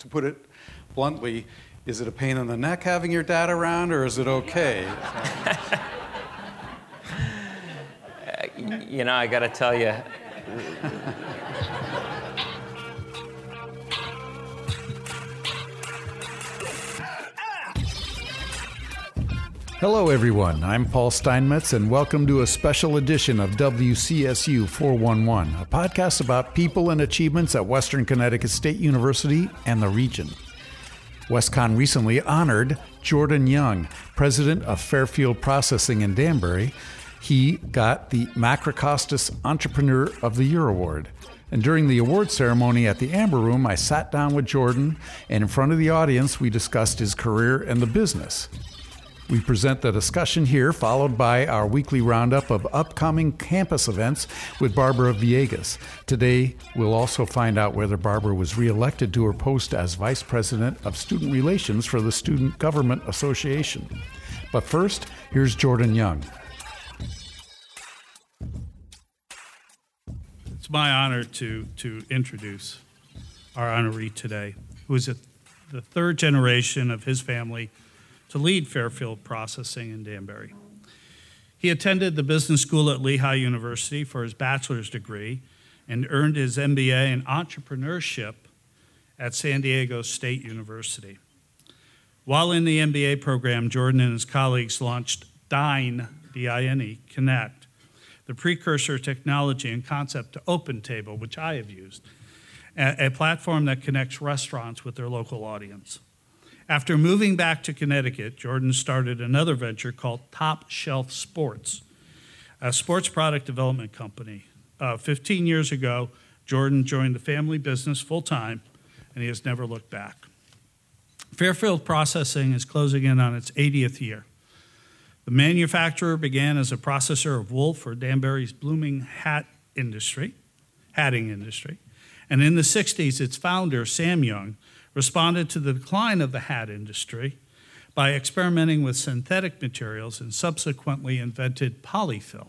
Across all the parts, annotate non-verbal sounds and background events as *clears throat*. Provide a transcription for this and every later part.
to put it bluntly, is it a pain in the neck having your dad around, or is it okay? *laughs* you know, I got to tell you. Hello, everyone. I'm Paul Steinmetz, and welcome to a special edition of WCSU 411, a podcast about people and achievements at Western Connecticut State University and the region. WestConn recently honored Jordan Young, president of Fairfield Processing in Danbury. He got the Macricostas Entrepreneur of the Year award. And during the award ceremony at the Amber Room, I sat down with Jordan, and in front of the audience, we discussed his career and the business. We present the discussion here, followed by our weekly roundup of upcoming campus events with Barbara Villegas. Today, we'll also find out whether Barbara was reelected to her post as Vice President of Student Relations for the Student Government Association. But first, here's Jordan Young. It's my honor to, to introduce our honoree today, who is a, the third generation of his family to lead Fairfield Processing in Danbury. He attended the business school at Lehigh University for his bachelor's degree and earned his MBA in entrepreneurship at San Diego State University. While in the MBA program, Jordan and his colleagues launched Dine, D-I-N-E, Connect, the precursor technology and concept to OpenTable, which I have used, a platform that connects restaurants with their local audience. After moving back to Connecticut, Jordan started another venture called Top Shelf Sports, a sports product development company. Uh, 15 years ago, Jordan joined the family business full time, and he has never looked back. Fairfield Processing is closing in on its 80th year. The manufacturer began as a processor of wool for Danbury's blooming hat industry, hatting industry. And in the 60s, its founder, Sam Young, responded to the decline of the hat industry by experimenting with synthetic materials and subsequently invented polyfill.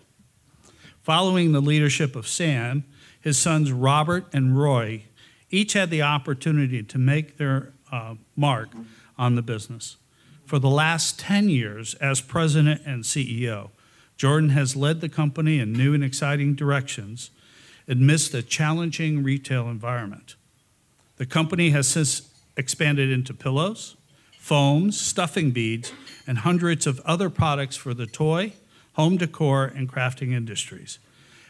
Following the leadership of Sam, his sons Robert and Roy each had the opportunity to make their uh, mark on the business. For the last 10 years, as president and CEO, Jordan has led the company in new and exciting directions amidst a challenging retail environment. The company has since expanded into pillows, foams, stuffing beads, and hundreds of other products for the toy, home decor, and crafting industries.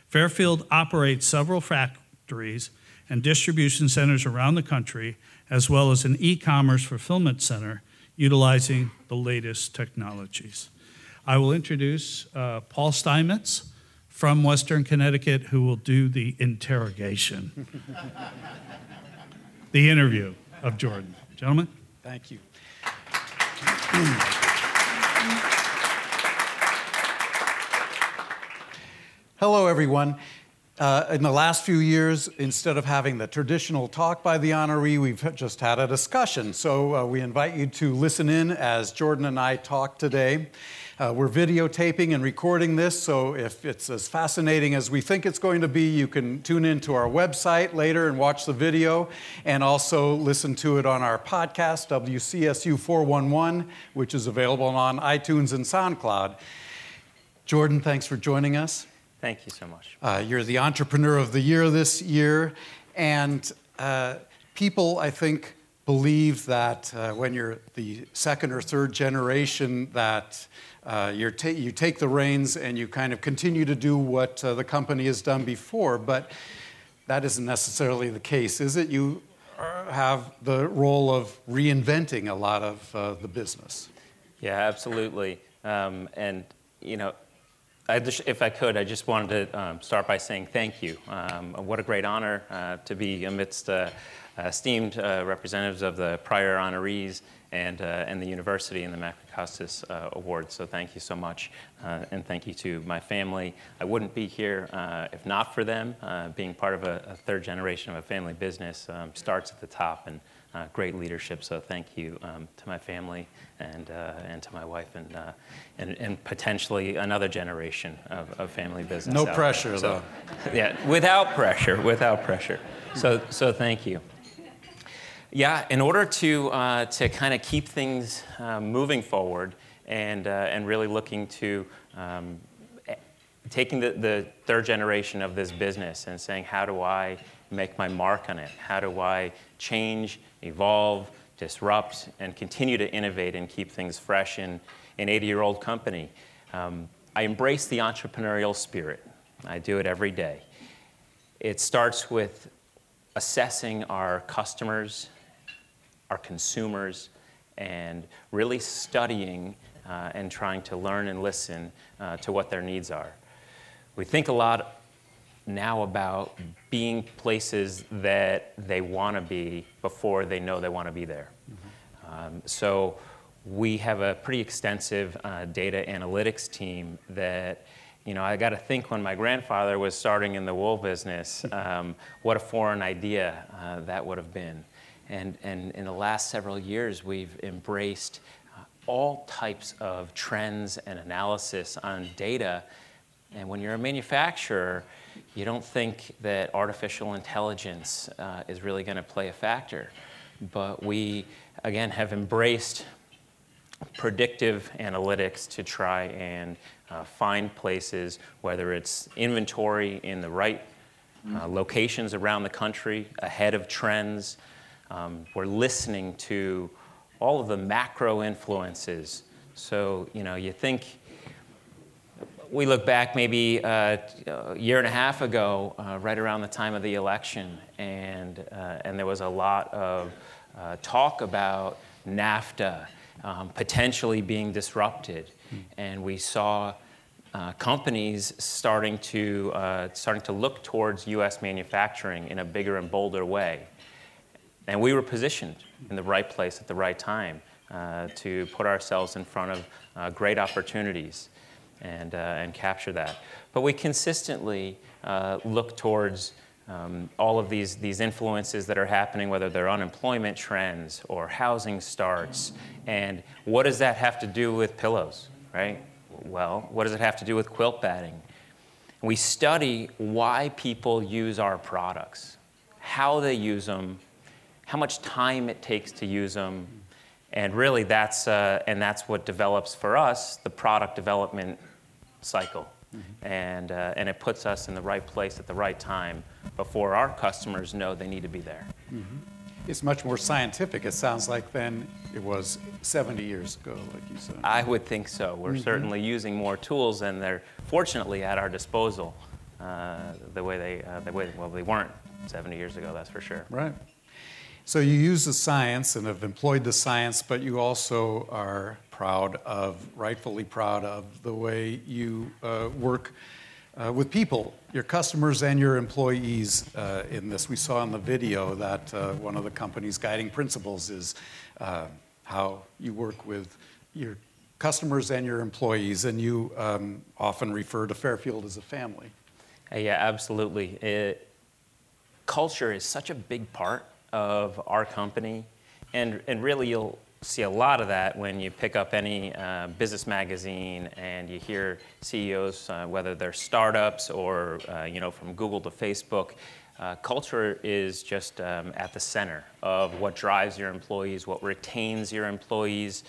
Fairfield operates several factories and distribution centers around the country, as well as an e commerce fulfillment center utilizing the latest technologies. I will introduce uh, Paul Steinmetz from Western Connecticut, who will do the interrogation, *laughs* the interview of Jordan. Gentlemen? Thank you. Hello, everyone. Uh, in the last few years, instead of having the traditional talk by the honoree, we've just had a discussion. So uh, we invite you to listen in as Jordan and I talk today. Uh, we're videotaping and recording this, so if it's as fascinating as we think it's going to be, you can tune in to our website later and watch the video, and also listen to it on our podcast, WCSU 411, which is available on iTunes and SoundCloud. Jordan, thanks for joining us. Thank you so much. Uh, you're the Entrepreneur of the Year this year, and uh, people, I think, believe that uh, when you're the second or third generation, that uh, ta- you take the reins and you kind of continue to do what uh, the company has done before, but that isn't necessarily the case, is it? You have the role of reinventing a lot of uh, the business. Yeah, absolutely. Um, and, you know, I just, if I could, I just wanted to um, start by saying thank you. Um, what a great honor uh, to be amidst uh, esteemed representatives of the prior honorees and, uh, and the university and the Macricostas uh, Award. So thank you so much, uh, and thank you to my family. I wouldn't be here uh, if not for them. Uh, being part of a, a, third generation of a family business um, starts at the top, and uh, great leadership. So thank you um, to my family and, and to my wife, and, and, and, potentially another generation of, of family business. No pressure, so, though. Yeah, without pressure, without pressure. So, so thank you. Yeah, in order to, uh, to kind of keep things uh, moving forward and, uh, and really looking to um, taking the, the third generation of this business and saying, how do I make my mark on it? How do I change, evolve, disrupt, and continue to innovate and keep things fresh in an 80 year old company? Um, I embrace the entrepreneurial spirit. I do it every day. It starts with assessing our customers, our consumers, and really studying uh, and trying to learn and listen uh, to what their needs are. We think a lot now about being places that they want to be before they know they want to be there. Mm-hmm. Um, so we have a pretty extensive uh, data analytics team that you know, I got to think when my grandfather was starting in the wool business, um, what a foreign idea uh, that would have been. And, and in the last several years, we've embraced uh, all types of trends and analysis on data and when you're a manufacturer, you don't think that artificial intelligence uh, is really going to play a factor. But we, again, have embraced predictive analytics to try and uh, find places, whether it's inventory in the right uh, locations around the country, ahead of trends. Um, we're listening to all of the macro influences. So, you know, you think we look back maybe uh, a year and a half ago, uh, right around the time of the election, and, uh, and there was a lot of uh, talk about NAFTA um, potentially being disrupted. Mm. And we saw uh, companies starting to, uh, starting to look towards US manufacturing in a bigger and bolder way. And we were positioned in the right place at the right time to put ourselves in front of great opportunities and, uh, and capture that. But we consistently uh, look towards um, all of these, these influences that are happening, whether they're unemployment trends or housing starts. And what does that have to do with pillows, right? Well, what does it have to do with quilt batting? We study why people use our products, how they use them, how much time it takes to use them, and really that's, uh, and that's what develops for us the product development cycle. Mm-hmm. And, uh, and it puts us in the right place at the right time before our customers know they need to be there. Mm-hmm. It's much more scientific, it sounds like, than it was 70 years ago, like you said. I would think so. We're mm-hmm. certainly using more tools, and they're fortunately at our disposal uh, the way they, uh, the way, well, they weren't 70 years ago, that's for sure. Right. So you use the science and have employed the science, but you also are proud of, rightfully proud of, the way you uh, work uh, with people, your customers and your employees uh, in this. We saw in the video that uh, one of the company's guiding principles is uh, how you work with your customers and your employees, and you um, often refer to Fairfield as a family. Uh, yeah, absolutely. It, culture is such a big part of our company. And, and really, you'll see a lot of that when you pick up any uh, business magazine and you hear CEOs, uh, whether they're startups or uh, you know from Google to Facebook. Uh, culture is just um, at the center of what drives your employees, what retains your employees,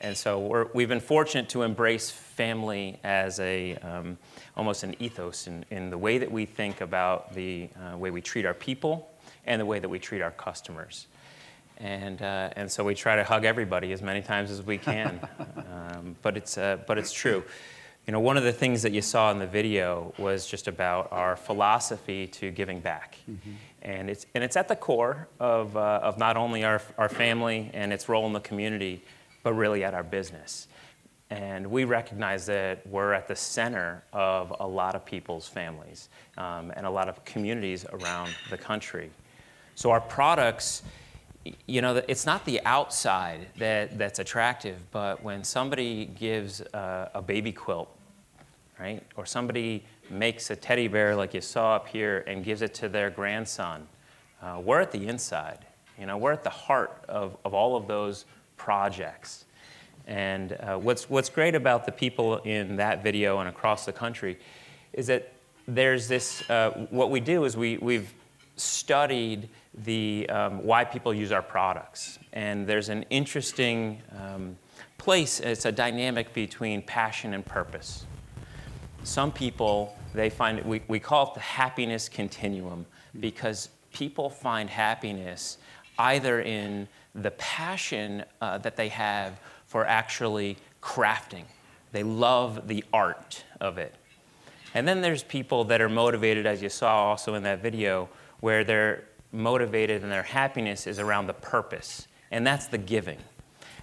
and so we have been fortunate to embrace family as a um, almost an ethos in, in the way that we think about the uh, way we treat our people and the way that we treat our customers. And, uh, and so we try to hug everybody as many times as we can. *laughs* um, but, it's, uh, but it's true. You know, one of the things that you saw in the video was just about our philosophy to giving back. Mm-hmm. And, it's, and it's at the core of, uh, of not only our, our family and its role in the community, but really at our business. And we recognize that we're at the center of a lot of people's families um, and a lot of communities around the country. So our products, you know, it's not the outside that, that's attractive, but when somebody gives a, a baby quilt, right, or somebody makes a teddy bear like you saw up here and gives it to their grandson, uh, we're at the inside. You know, we're at the heart of, of all of those projects. And uh, what's, what's great about the people in that video and across the country is that there's this, uh, what we do is we, we've studied the, um, why people use our products. And there's an interesting um, place, it's a dynamic between passion and purpose. Some people, they find, we, we call it the happiness continuum because people find happiness either in the passion uh, that they have for actually crafting. They love the art of it. And then there's people that are motivated, as you saw also in that video, where they're motivated and their happiness is around the purpose, and that's the giving.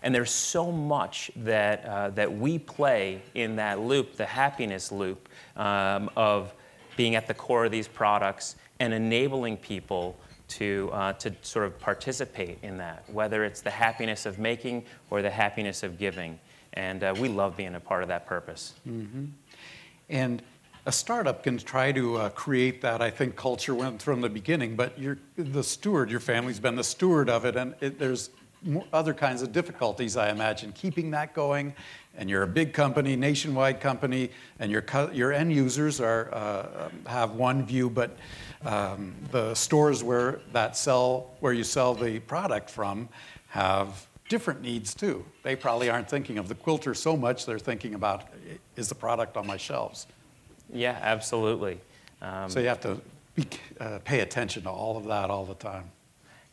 And there's so much that, uh, that we play in that loop, the happiness loop um, of being at the core of these products and enabling people to, uh, to sort of participate in that, whether it's the happiness of making or the happiness of giving. And uh, we love being a part of that purpose. Mm-hmm. And a startup can try to uh, create that, I think, culture went from the beginning, but you're the steward, your family's been the steward of it, and it, there's other kinds of difficulties, I imagine, keeping that going. And you're a big company, nationwide company, and your, your end users are, uh, have one view, but um, the stores where that sell, where you sell the product from, have different needs too. They probably aren't thinking of the quilter so much; they're thinking about is the product on my shelves. Yeah, absolutely. Um, so you have to be, uh, pay attention to all of that all the time.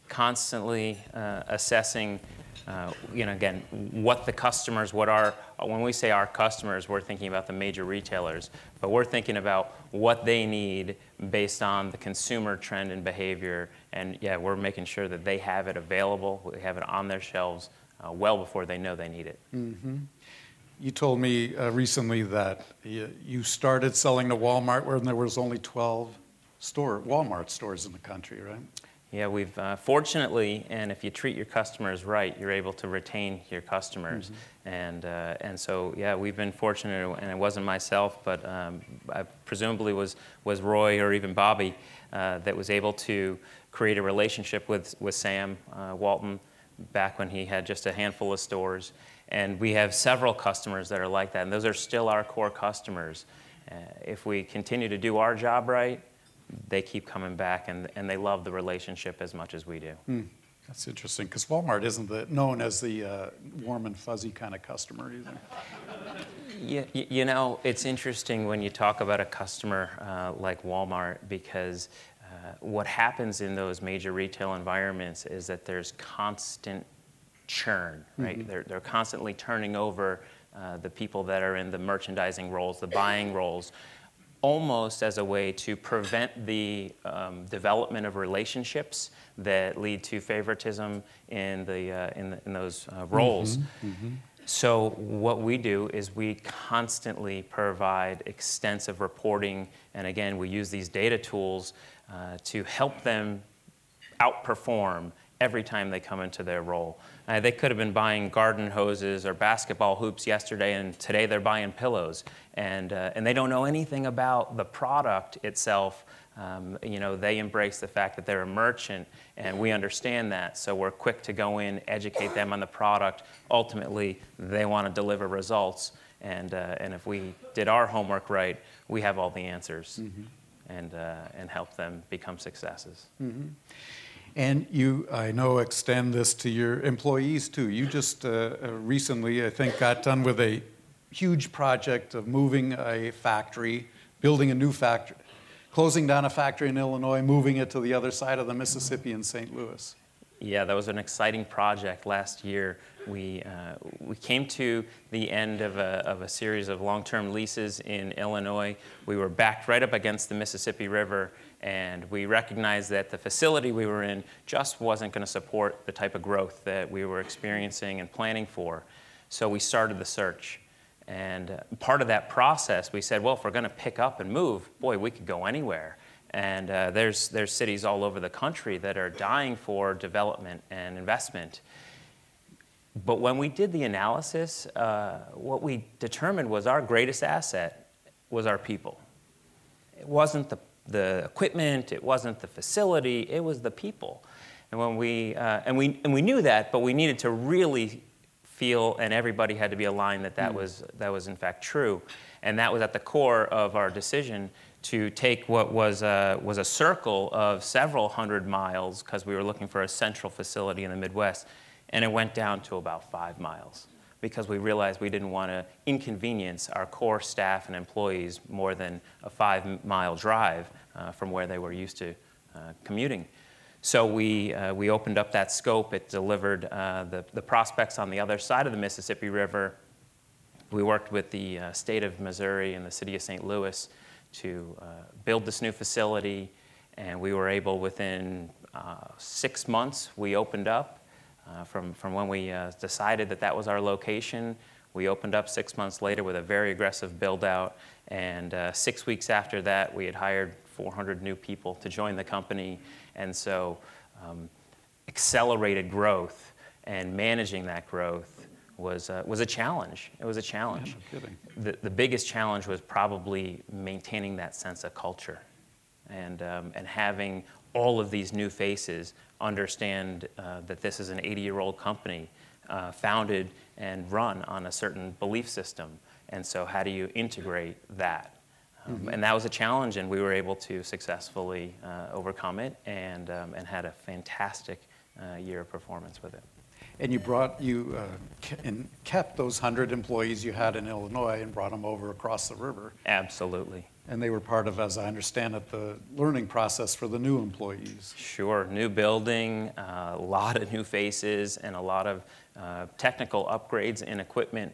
Constantly uh, assessing uh, you know, again, what the customers, what our, when we say our customers, we're thinking about the major retailers, but we're thinking about what they need based on the consumer trend and behavior. And yeah, we're making sure that they have it available, they have it on their shelves uh, well before they know they need it. Mm-hmm. You told me uh, recently that you started selling to Walmart when there was only 12 store, Walmart stores in the country, right? Yeah, we've uh, fortunately, and if you treat your customers right, you're able to retain your customers. Mm-hmm. And, uh, and so, yeah, we've been fortunate, and it wasn't myself, but um, I presumably was, was Roy or even Bobby uh, that was able to create a relationship with, with Sam uh, Walton back when he had just a handful of stores. And we have several customers that are like that, and those are still our core customers. Uh, if we continue to do our job right, they keep coming back and, and they love the relationship as much as we do. Hmm. That's interesting because Walmart isn't the, known as the uh, warm and fuzzy kind of customer either. Yeah, you know, it's interesting when you talk about a customer uh, like Walmart because uh, what happens in those major retail environments is that there's constant churn, right? Mm-hmm. They're, they're constantly turning over uh, the people that are in the merchandising roles, the buying roles almost as a way to prevent the um, development of relationships that lead to favoritism in, the, uh, in, the, in, those uh, roles. Mm-hmm, mm-hmm. So, what we do is we constantly provide extensive reporting, and again, we use these data tools uh, to help them outperform every time they come into their role. Uh, they could have been buying garden hoses or basketball hoops yesterday, and today they're buying pillows. And, uh, and they don't know anything about the product itself. Um, you know, they embrace the fact that they're a merchant, and we understand that. So we're quick to go in, educate them on the product. Ultimately, they want to deliver results. And, uh, and if we did our homework right, we have all the answers mm-hmm. and, uh, and help them become successes. Mm-hmm. And you, I know, extend this to your employees too. You just uh, uh, recently, I think, got done with a huge project of moving a factory, building a new factory, closing down a factory in Illinois, moving it to the other side of the Mississippi in St. Louis. Yeah, that was an exciting project last year. We, uh, we came to the end of a, of a series of long term leases in Illinois. We were backed right up against the Mississippi River, and we recognized that the facility we were in just wasn't going to support the type of growth that we were experiencing and planning for. So we started the search. And uh, part of that process, we said, well, if we're going to pick up and move, boy, we could go anywhere. And uh, there's, there's cities all over the country that are dying for development and investment. But when we did the analysis, uh, what we determined was our greatest asset was our people. It wasn't the the equipment, it wasn't the facility, it was the people. And when we uh, and we and we knew that, but we needed to really feel, and everybody had to be aligned that that mm. was that was in fact true, and that was at the core of our decision to take what was a, was a circle of several hundred miles, because we were looking for a central facility in the Midwest, and it went down to about five miles because we realized we didn't want to inconvenience our core staff and employees more than a five mile drive uh, from where they were used to uh, commuting. So we, uh, we opened up that scope. It delivered uh, the, the prospects on the other side of the Mississippi River. We worked with the uh, state of Missouri and the city of St. Louis to uh, build this new facility, and we were able within six months, we opened up. Uh, from, from when we uh, decided that that was our location, we opened up six months later with a very aggressive build out. And uh, six weeks after that, we had hired 400 new people to join the company. And so, um, accelerated growth and managing that growth was, uh, was a challenge. It was a challenge. Yeah, no. The, the biggest challenge was probably maintaining that sense of culture and, um, and having all of these new faces understand uh, that this is an 80 year old company uh, founded and run on a certain belief system. And so, how do you integrate that? Um, mm-hmm. And that was a challenge, and we were able to successfully uh, overcome it and, um, and had a fantastic uh, year of performance with it. And you brought, you uh, and kept those 100 employees you had in Illinois and brought them over across the river. Absolutely. And they were part of, as I understand it, the learning process for the new employees. Sure, new building, uh, a lot of new faces, and a lot of uh, technical upgrades in equipment.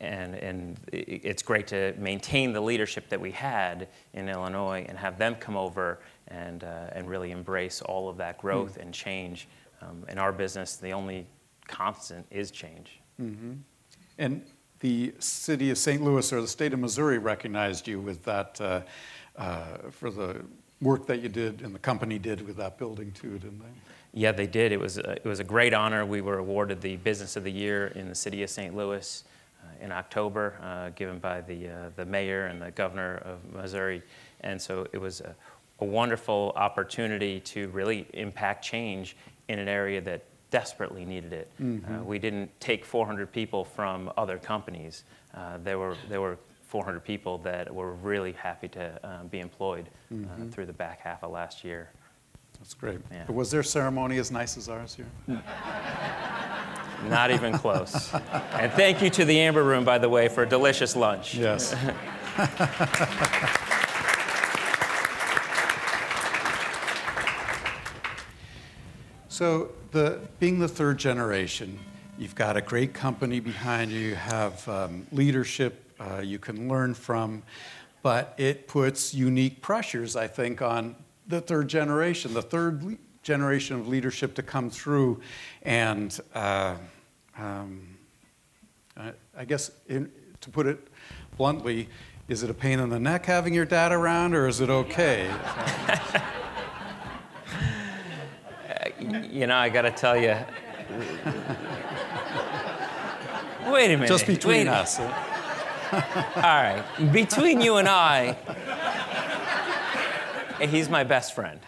And, and it's great to maintain the leadership that we had in Illinois and have them come over and, uh, and really embrace all of that growth mm. and change. Um, in our business, the only constant is change. Mm-hmm. And the city of St. Louis or the state of Missouri recognized you with that uh, uh, for the work that you did and the company did with that building too, didn't they? Yeah, they did. It was a, it was a great honor. We were awarded the Business of the Year in the city of St. Louis uh, in October, uh, given by the uh, the mayor and the governor of Missouri, and so it was a, a wonderful opportunity to really impact change in an area that desperately needed it. Mm-hmm. Uh, we didn't take 400 people from other companies. Uh, there, were, there were 400 people that were really happy to uh, be employed uh, mm-hmm. through the back half of last year. That's great. Yeah. Was their ceremony as nice as ours here? *laughs* Not even close. and thank you to the Amber Room, by the way, for a delicious lunch. Yes. *laughs* so, the, being the third generation, you've got a great company behind you, you have um, leadership uh, you can learn from, but it puts unique pressures, I think, on the third generation, the third generation of leadership to come through. And uh, um, I, I, guess, in, to put it bluntly, is it a pain in the neck having your dad around, or is it okay? *laughs* you know, I got to tell you. Wait a minute. Just between us. *laughs* All right. Between you and I, he's my best friend.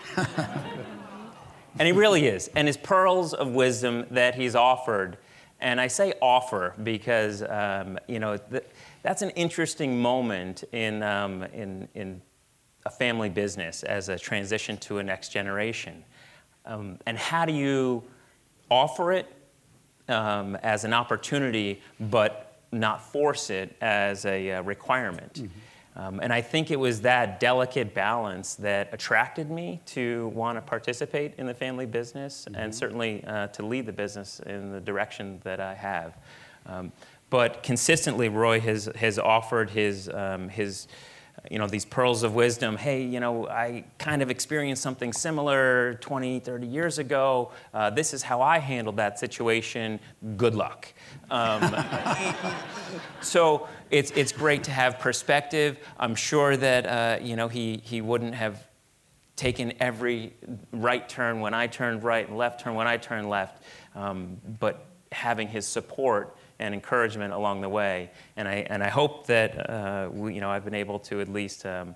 And he really is. And his pearls of wisdom that he's offered, and I say offer because, um, you know, th- that's an interesting moment in, um, in, in a family business as a transition to a next generation. Um, and how do you offer it um, as an opportunity, but not force it as a uh, requirement? Mm-hmm. Um, and I think it was that delicate balance that attracted me to want to participate in the family business mm-hmm. and certainly uh, to lead the business in the direction that I have. Um, but consistently, Roy has, has offered his, um, his you know, these pearls of wisdom. Hey, you know, I kind of experienced something similar 20, 30 years ago. Uh, this is how I handled that situation. Good luck. Um, *laughs* so it's, it's great to have perspective. I'm sure that, uh, you know, he, he wouldn't have taken every right turn when I turned right and left turn when I turned left. Um, but having his support and encouragement along the way. And I, and I hope that uh, we, you know, I've been able to at least um,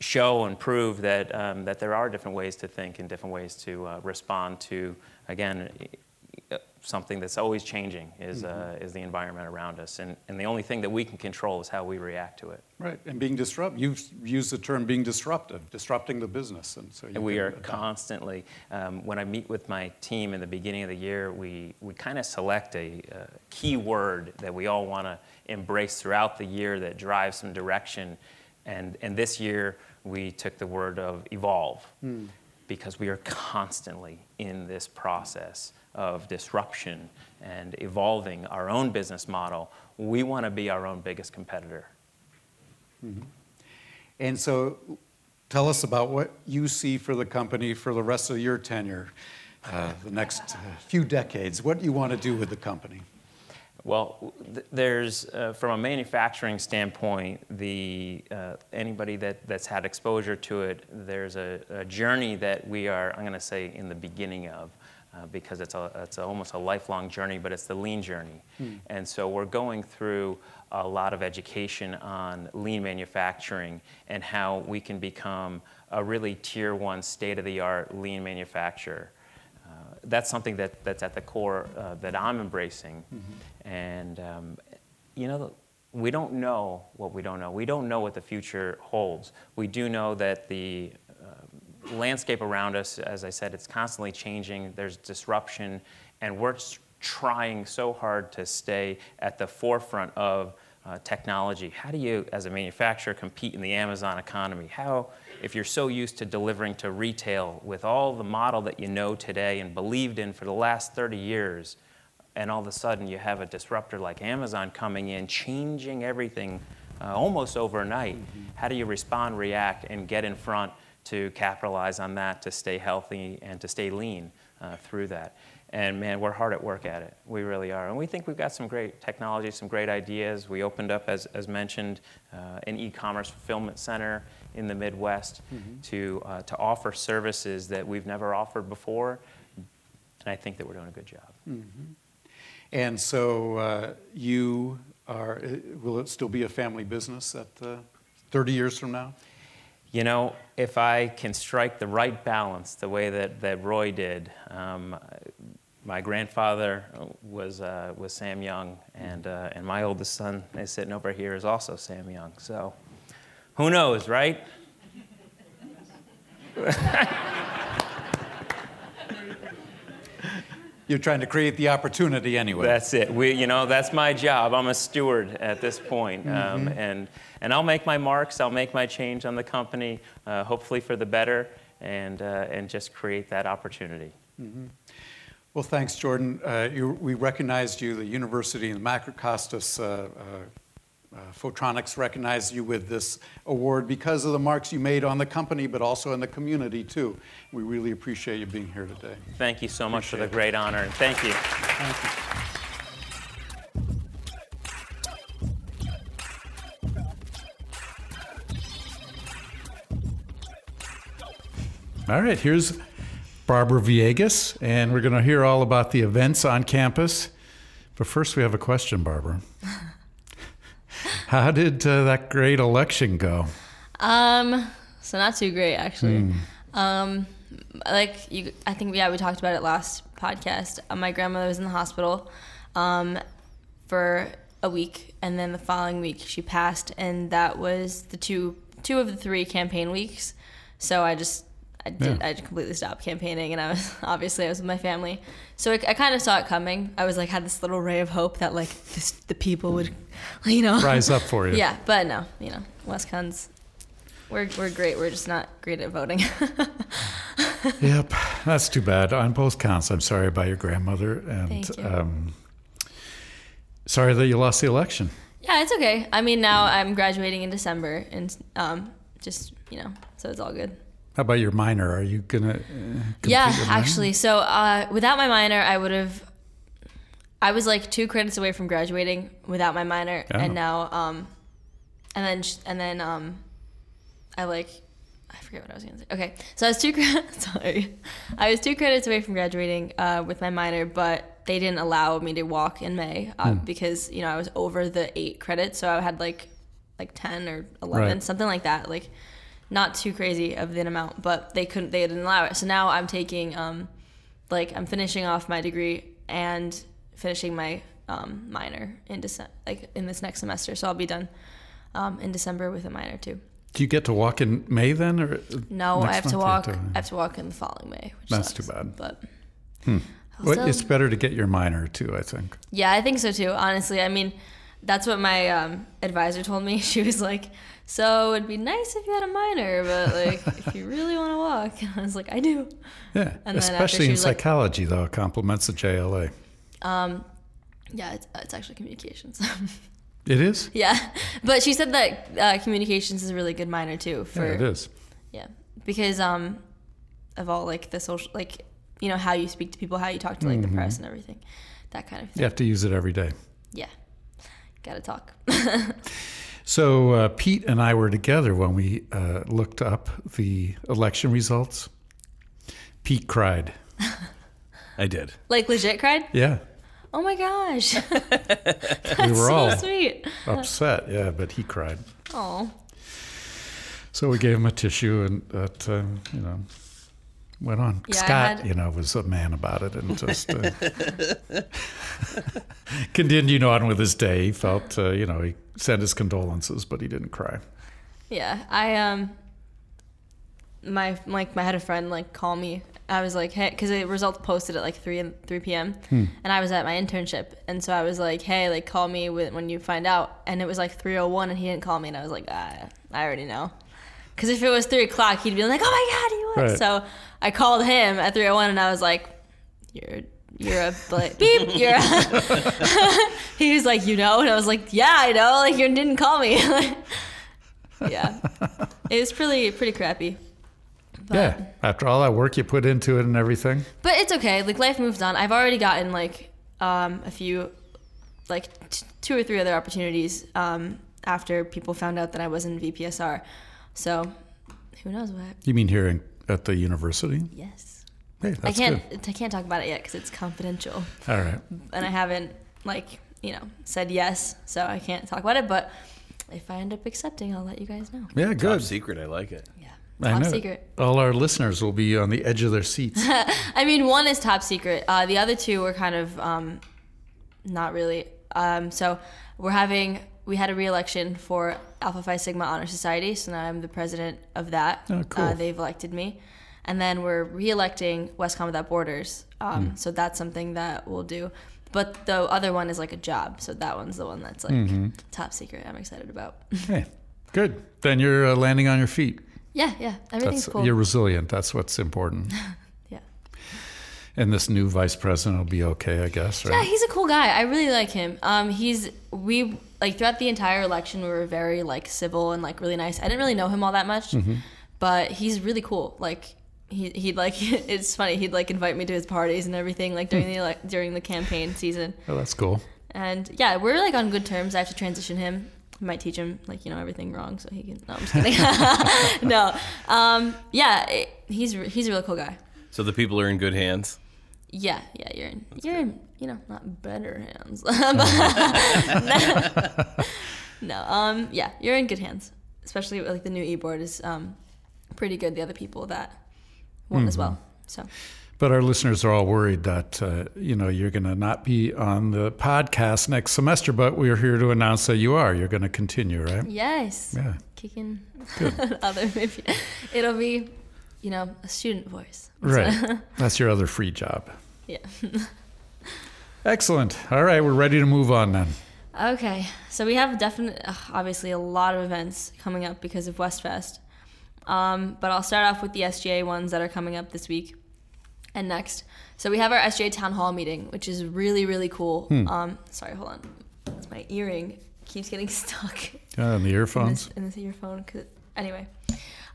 show and prove that, um, that there are different ways to think and different ways to uh, respond to, again, something that's always changing is, uh, is the environment around us. And, and the only thing that we can control is how we react to it. Right, and being disruptive. You've used the term being disruptive, disrupting the business, and so And we are adapt. constantly, um, when I meet with my team in the beginning of the year, we, we kind of select a, uh key word that we all want to embrace throughout the year that drives some direction. And, and this year, we took the word of evolve because we are constantly in this process of disruption and evolving our own business model. We want to be our own biggest competitor. And so, tell us about what you see for the company for the rest of your tenure, uh, the next uh, few decades. What do you want to do with the company? Well, th- there's, uh, from a manufacturing standpoint, the, uh, anybody that, that's had exposure to it, there's a, a journey that we are, I'm going to say, in the beginning of. Uh, because it's, a, it's a, almost a lifelong journey, but it's the lean journey. And so we're going through a lot of education on lean manufacturing and how we can become a really tier one, state of the art lean manufacturer. That's something that, that's at the core uh, that I'm embracing. And, um, you know, we don't know what we don't know. We don't know what the future holds. We do know that the uh, landscape around us, as I said, it's constantly changing. There's disruption, and we're trying so hard to stay at the forefront of uh, technology. How do you, as a manufacturer, compete in the Amazon economy? How, if you're so used to delivering to retail with all the model that you know today and believed in for the last 30 years, and all of a sudden you have a disruptor like Amazon coming in, changing everything uh, almost overnight. How do you respond, react, and get in front to capitalize on that, to stay healthy and to stay lean uh, through that? And man, we're hard at work at it. We really are. And we think we've got some great technology, some great ideas. We opened up, as, as mentioned, uh, an e commerce fulfillment center in the Midwest to, uh, to offer services that we've never offered before. And I think that we're doing a good job. And so, uh, you are, uh, will it still be a family business at uh, 30 years from now? You know, if I can strike the right balance the way that, that Roy did, um, my grandfather was, uh, was Sam Young, and, uh, and my oldest son is sitting over here is also Sam Young. So who knows, right? *laughs* You're trying to create the opportunity anyway. That's it. We, you know, that's my job. I'm a steward at this point. Um, and, and I'll make my marks, I'll make my change on the company, uh, hopefully for the better, and, uh, and just create that opportunity. Well, thanks, Jordan. Uh, you, we recognized you, the university and Macricostas uh, uh, uh, Photronics recognized you with this award because of the marks you made on the company, but also in the community, too. We really appreciate you being here today. Thank you so much for the Appreciate great honor, and thank you. All right, here's Barbara Viegas, and we're going to hear all about the events on campus. But first, we have a question, Barbara. How did uh, that great election go? Um, so not too great actually. Um, like you, I think yeah, we talked about it last podcast. Uh, my grandmother was in the hospital, um, for a week, and then the following week she passed, and that was the two two of the three campaign weeks. So I just. I did. Yeah. I completely stopped campaigning, and I was *laughs* obviously I was with my family, so I, I kind of saw it coming. I was like had this little ray of hope that like this, the people would, *laughs* you know, Rise up for *laughs* you. yeah, but no, you know, Westcons, we're, we're great. We're just not great at voting. Yep, that's too bad. On both counts, I'm sorry about your grandmother, and you. Um, sorry that you lost the election. yeah, it's okay. I mean, now I'm graduating in December, and um, just you know, so it's all good. How about your minor? Are you gonna? Uh, Yeah, actually, so uh, without my minor, I would have. I was like two credits away from graduating without my minor, Oh. and now, um, and then sh- and then um, I like. I forget what I was gonna say. Okay, so I was two *laughs* credits. *laughs* Sorry, I was two credits away from graduating uh, with my minor, but they didn't allow me to walk in May uh, Hmm. because you know I was over the eight credits, so I had like like ten or eleven, Right. something like that. Like not too crazy of an amount, but they couldn't. They didn't allow it. So now I'm taking um, like I'm finishing off my degree and finishing my um, minor in December, like in this next semester. So I'll be done um, in December with a minor too. Do you get to walk in May then, or No, I have to walk. I have to walk in the following May. Which That's sucks, too bad. But Well, also- it's better to get your minor too, I think. Yeah, I think so too. Honestly, I mean, that's what my um, advisor told me. *laughs* She was like, "So it'd be nice if you had a minor, but like, *laughs* if you really want to walk," and *laughs* I was like, "I do." Yeah, And especially in was like- psychology, though, it complements the JLA. Um, Yeah, it's, it's actually communications. *laughs* It is. yeah, but she said that uh, communications is a really good minor too. For Yeah, it is. yeah, because um, of all like the social, like you know how you speak to people, how you talk to like the press and everything, that kind of thing. You have to use it every day. Yeah, gotta talk. So uh, Pete and I were together when we uh, looked up the election results. Pete cried. *laughs* I did. like legit cried. Yeah, Oh my gosh, *laughs* *laughs* we were so all sweet. upset. Yeah, but he cried. Oh. So we gave him a tissue, and that uh, you know went on. Yeah, Scott, had- you know, was a man about it, and just uh, *laughs* continued on with his day. He felt, uh, you know, he sent his condolences, but he didn't cry. Yeah, I um, my like my had a friend like call me. I was like, hey, because the results posted at like three and three p.m. and I was at my internship, and so I was like, hey, like call me when you find out. And it was like three o one, and he didn't call me, and I was like, ah, I already know. Because if it was three o'clock, he'd be like, oh my god, you won. Right. So I called him at three o one, and I was like, you're. You're a bla- beep. You're. A *laughs* he was like, you know, and I was like, yeah, I know. Like you didn't call me. *laughs* yeah, it was pretty pretty crappy. But, yeah, after all that work you put into it and everything. but it's okay. Like life moves on. I've already gotten like um, a few, like t- two or three other opportunities um, after people found out that I was in VPSR. So who knows what? You mean here in, at the university? Yes, Hey, I can't. good. I can't talk about it yet because it's confidential, All right. and I haven't like you know said yes, so I can't talk about it. But if I end up accepting, I'll let you guys know. Yeah, Top good. secret. I like it. Yeah, I top know. secret. All our listeners will be on the edge of their seats. *laughs* I mean, one is top secret. Uh, the other two were kind of um, not really. Um, so we're having we had a re-election for Alpha Phi Sigma Honor Society, so now I'm the president of that. Oh, cool. Uh, they've elected me, and then we're re-electing WestConn Without Borders. Um, Hmm. So that's something that we'll do. But the other one is like a job, so that one's the one that's like Mm-hmm. top secret. I'm excited about. *laughs* hey, good. Then you're uh, landing on your feet. yeah, yeah, everything's That's cool. you're resilient. That's what's important. *laughs* yeah. And this new vice president will be okay, I guess, Yeah, he's a cool guy. I really like him. Um, he's we like throughout the entire election, we were very like civil and like really nice. I didn't really know him all that much, Mm-hmm. but he's really cool. Like he he'd like *laughs* it's funny. He'd like invite me to his parties and everything like during the like during the campaign season. Oh, that's cool. And yeah, we're like on good terms. I have to transition him. I might teach him like you know everything wrong so he can. No, I'm just kidding. *laughs* *laughs* no, um, yeah, it, he's he's a really cool guy. So the people are in good hands. Yeah, yeah, you're in you're in you know not better hands. *laughs* *laughs* no, um, yeah, you're in good hands. Especially like the new e-board is um, pretty good. The other people that won as well. So But our listeners are all worried that uh, you know you're going to not be on the podcast next semester. But we're here to announce that you are. You're going to continue, right? yes, Yeah. kicking *laughs* other maybe it'll be you know a student voice. Right. *laughs* That's your other free job. Yeah. *laughs* Excellent. All right, we're ready to move on then. Okay, so we have definite, obviously a lot of events coming up because of Westfest. Um, but I'll start off with the SGA ones that are coming up this week and next. So we have our SGA town hall meeting, which is really really cool. Um, sorry, hold on, my earring keeps getting *laughs* stuck Yeah, and the in earphones. this, in this earphone. 'cause- Anyway,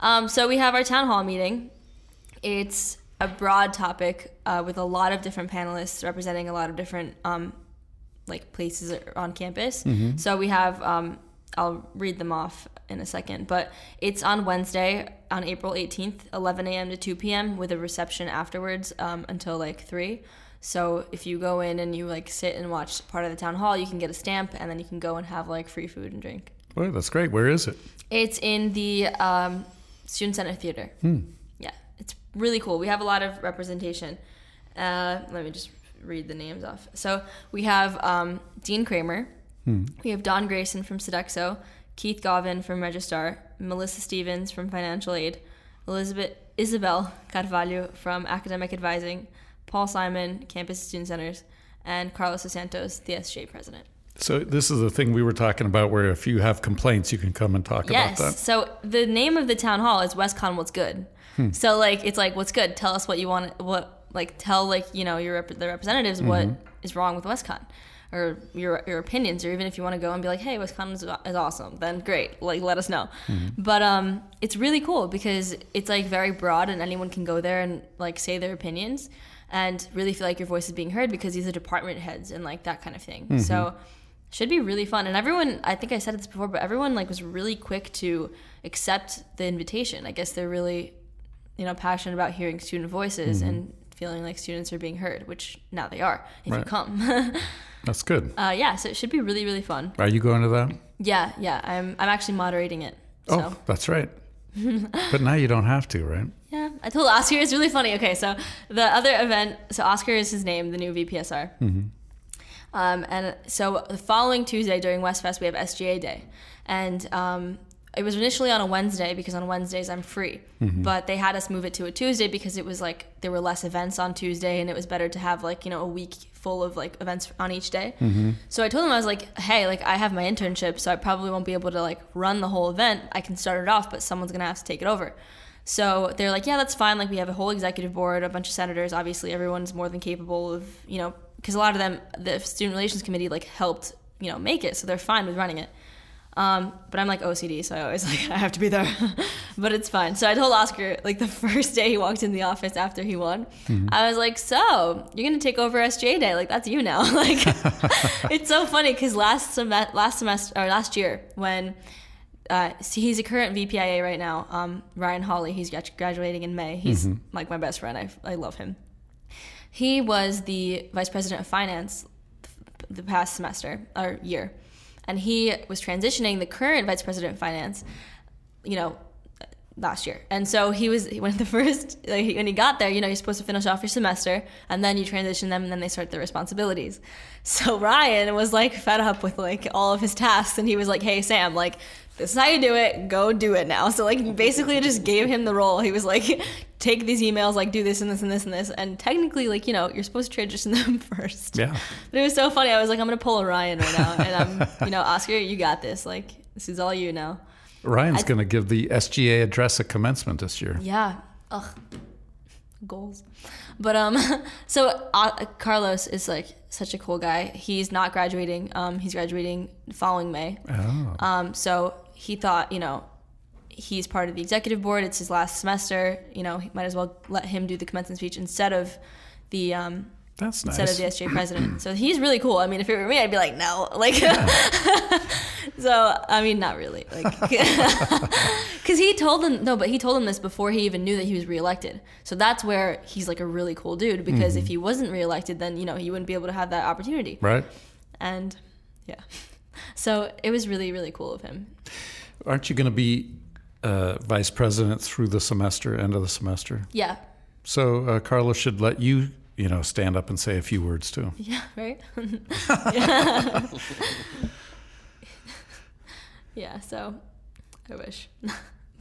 um, so we have our town hall meeting. It's a broad topic uh, with a lot of different panelists representing a lot of different um, like places on campus. So we have um, I'll read them off in a second, but it's on Wednesday on April 18th, 11 a.m. to 2 p.m. with a reception afterwards um, until like three. So if you go in and you like sit and watch part of the town hall, you can get a stamp and then you can go and have like free food and drink. Boy, that's great. Where is it? It's in the um, Student Center Theater. Yeah, it's really cool. We have a lot of representation. Uh, let me just read the names off. So we have um, Dean Kramer, we have Don Grayson from Sodexo, Keith Govin from Registrar, Melissa Stevens from Financial Aid, Elizabeth Isabel Carvalho from Academic Advising, Paul Simon, Campus Student Centers, and Carlos Santos, the SJ president. So this is the thing we were talking about, where if you have complaints, you can come and talk Yes. about that. So the name of the town hall is WestConn What's Good. Hmm. So like it's like what's good. Tell us what you want. What like tell like you know your the representatives what Mm-hmm. is wrong with WestConn, or your your opinions, or even if you want to go and be like, hey, WestConn is, is awesome, then great. Like let us know. Mm-hmm. But um, it's really cool because it's like very broad and anyone can go there and like say their opinions and really feel like your voice is being heard because these are department heads and like that kind of thing. So should be really fun and everyone i think i said this before but everyone like was really quick to accept the invitation i guess they're really you know passionate about hearing student voices and feeling like students are being heard which now they are if you come *laughs* That's good. uh, yeah so it should be really really fun Are you going to that? yeah yeah i'm, I'm actually moderating it so Oh, that's right. *laughs* but now you don't have to, right? Yeah, I told Oscar it's really funny. Okay, so the other event, so Oscar is his name, the new VPSR. Um, and so the following Tuesday during West Fest, we have SGA Day. And um, it was initially on a Wednesday because on Wednesdays I'm free. But they had us move it to a Tuesday because it was like there were less events on Tuesday and it was better to have like, you know, a week full of like events on each day. So I told them I was like, "Hey, like I have my internship, so I probably won't be able to like run the whole event. I can start it off, but someone's going to have to take it over." So they're like, yeah, that's fine. Like we have a whole executive board, a bunch of senators. Obviously, everyone's more than capable of, you know, because a lot of them, the student relations committee, like helped, you know, make it. So they're fine with running it. Um, but I'm like OCD, so I always *laughs* like I have to be there. *laughs* but it's fine. So I told Oscar like the *laughs* first day he walked in the office after he won, I was like, "So you're gonna take over SGA Day? Like that's you now." like it's so funny because last sem- last semester or last year when uh, see, he's a current VPIA right now. Um, Ryan Hawley, he's graduating in May. He's like my best friend. I, I love him. He was the vice president of finance the past semester or year, and he was transitioning the current vice president of finance. You know, last year, and so he was when the *laughs* first like, when he got there. You know, you're supposed to finish off your semester, and then you transition them, and then they start their responsibilities. *laughs* So Ryan was like fed up with like all of his tasks, and he was like, "Hey Sam, like." This is how you do it. Go do it now. So like basically I just gave him the role. He was like, *laughs* take these emails, like do this and this and this and this. And technically, like, you know, you're supposed to transition *laughs* them first. Yeah. But it was so funny. I was like, I'm gonna pull a Ryan right now. And I'm you know, *laughs* Oscar, you got this. Like, this is all you now. Ryan's going to give the SGA address at commencement this year. Yeah. Ugh. Goals. But um, so uh, Carlos is like such a cool guy. He's not graduating. Um, he's graduating following May. Oh. Um, so he thought, you know, he's part of the executive board. It's his last semester. You know, he might as well let him do the commencement speech instead of the um, That's nice. instead of the SGA president. So he's really cool. I mean, if it were me, I'd be like, no, *laughs* like. *laughs* so I mean, not really, like, *laughs* because he told him no, but he told him this before he even knew that he was reelected. So that's where he's like a really cool dude. Because if he wasn't reelected, then you know he wouldn't be able to have that opportunity. right? And yeah, so it was really really cool of him. Aren't you going to be uh, vice president through the semester, end of the semester? Yeah, So uh, Carlos should let you, you know, stand up and say a few words too. yeah, right. *laughs* yeah. *laughs* yeah. So I wish. *laughs*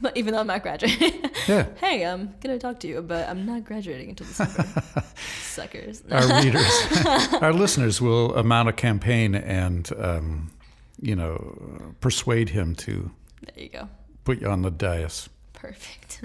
But even though I'm not graduating, Yeah. hey, I'm gonna talk to you, but I'm not graduating until December. Suckers. Our readers, our listeners will mount a campaign and, um, you know, persuade him to there you go. put you on the dais, Perfect.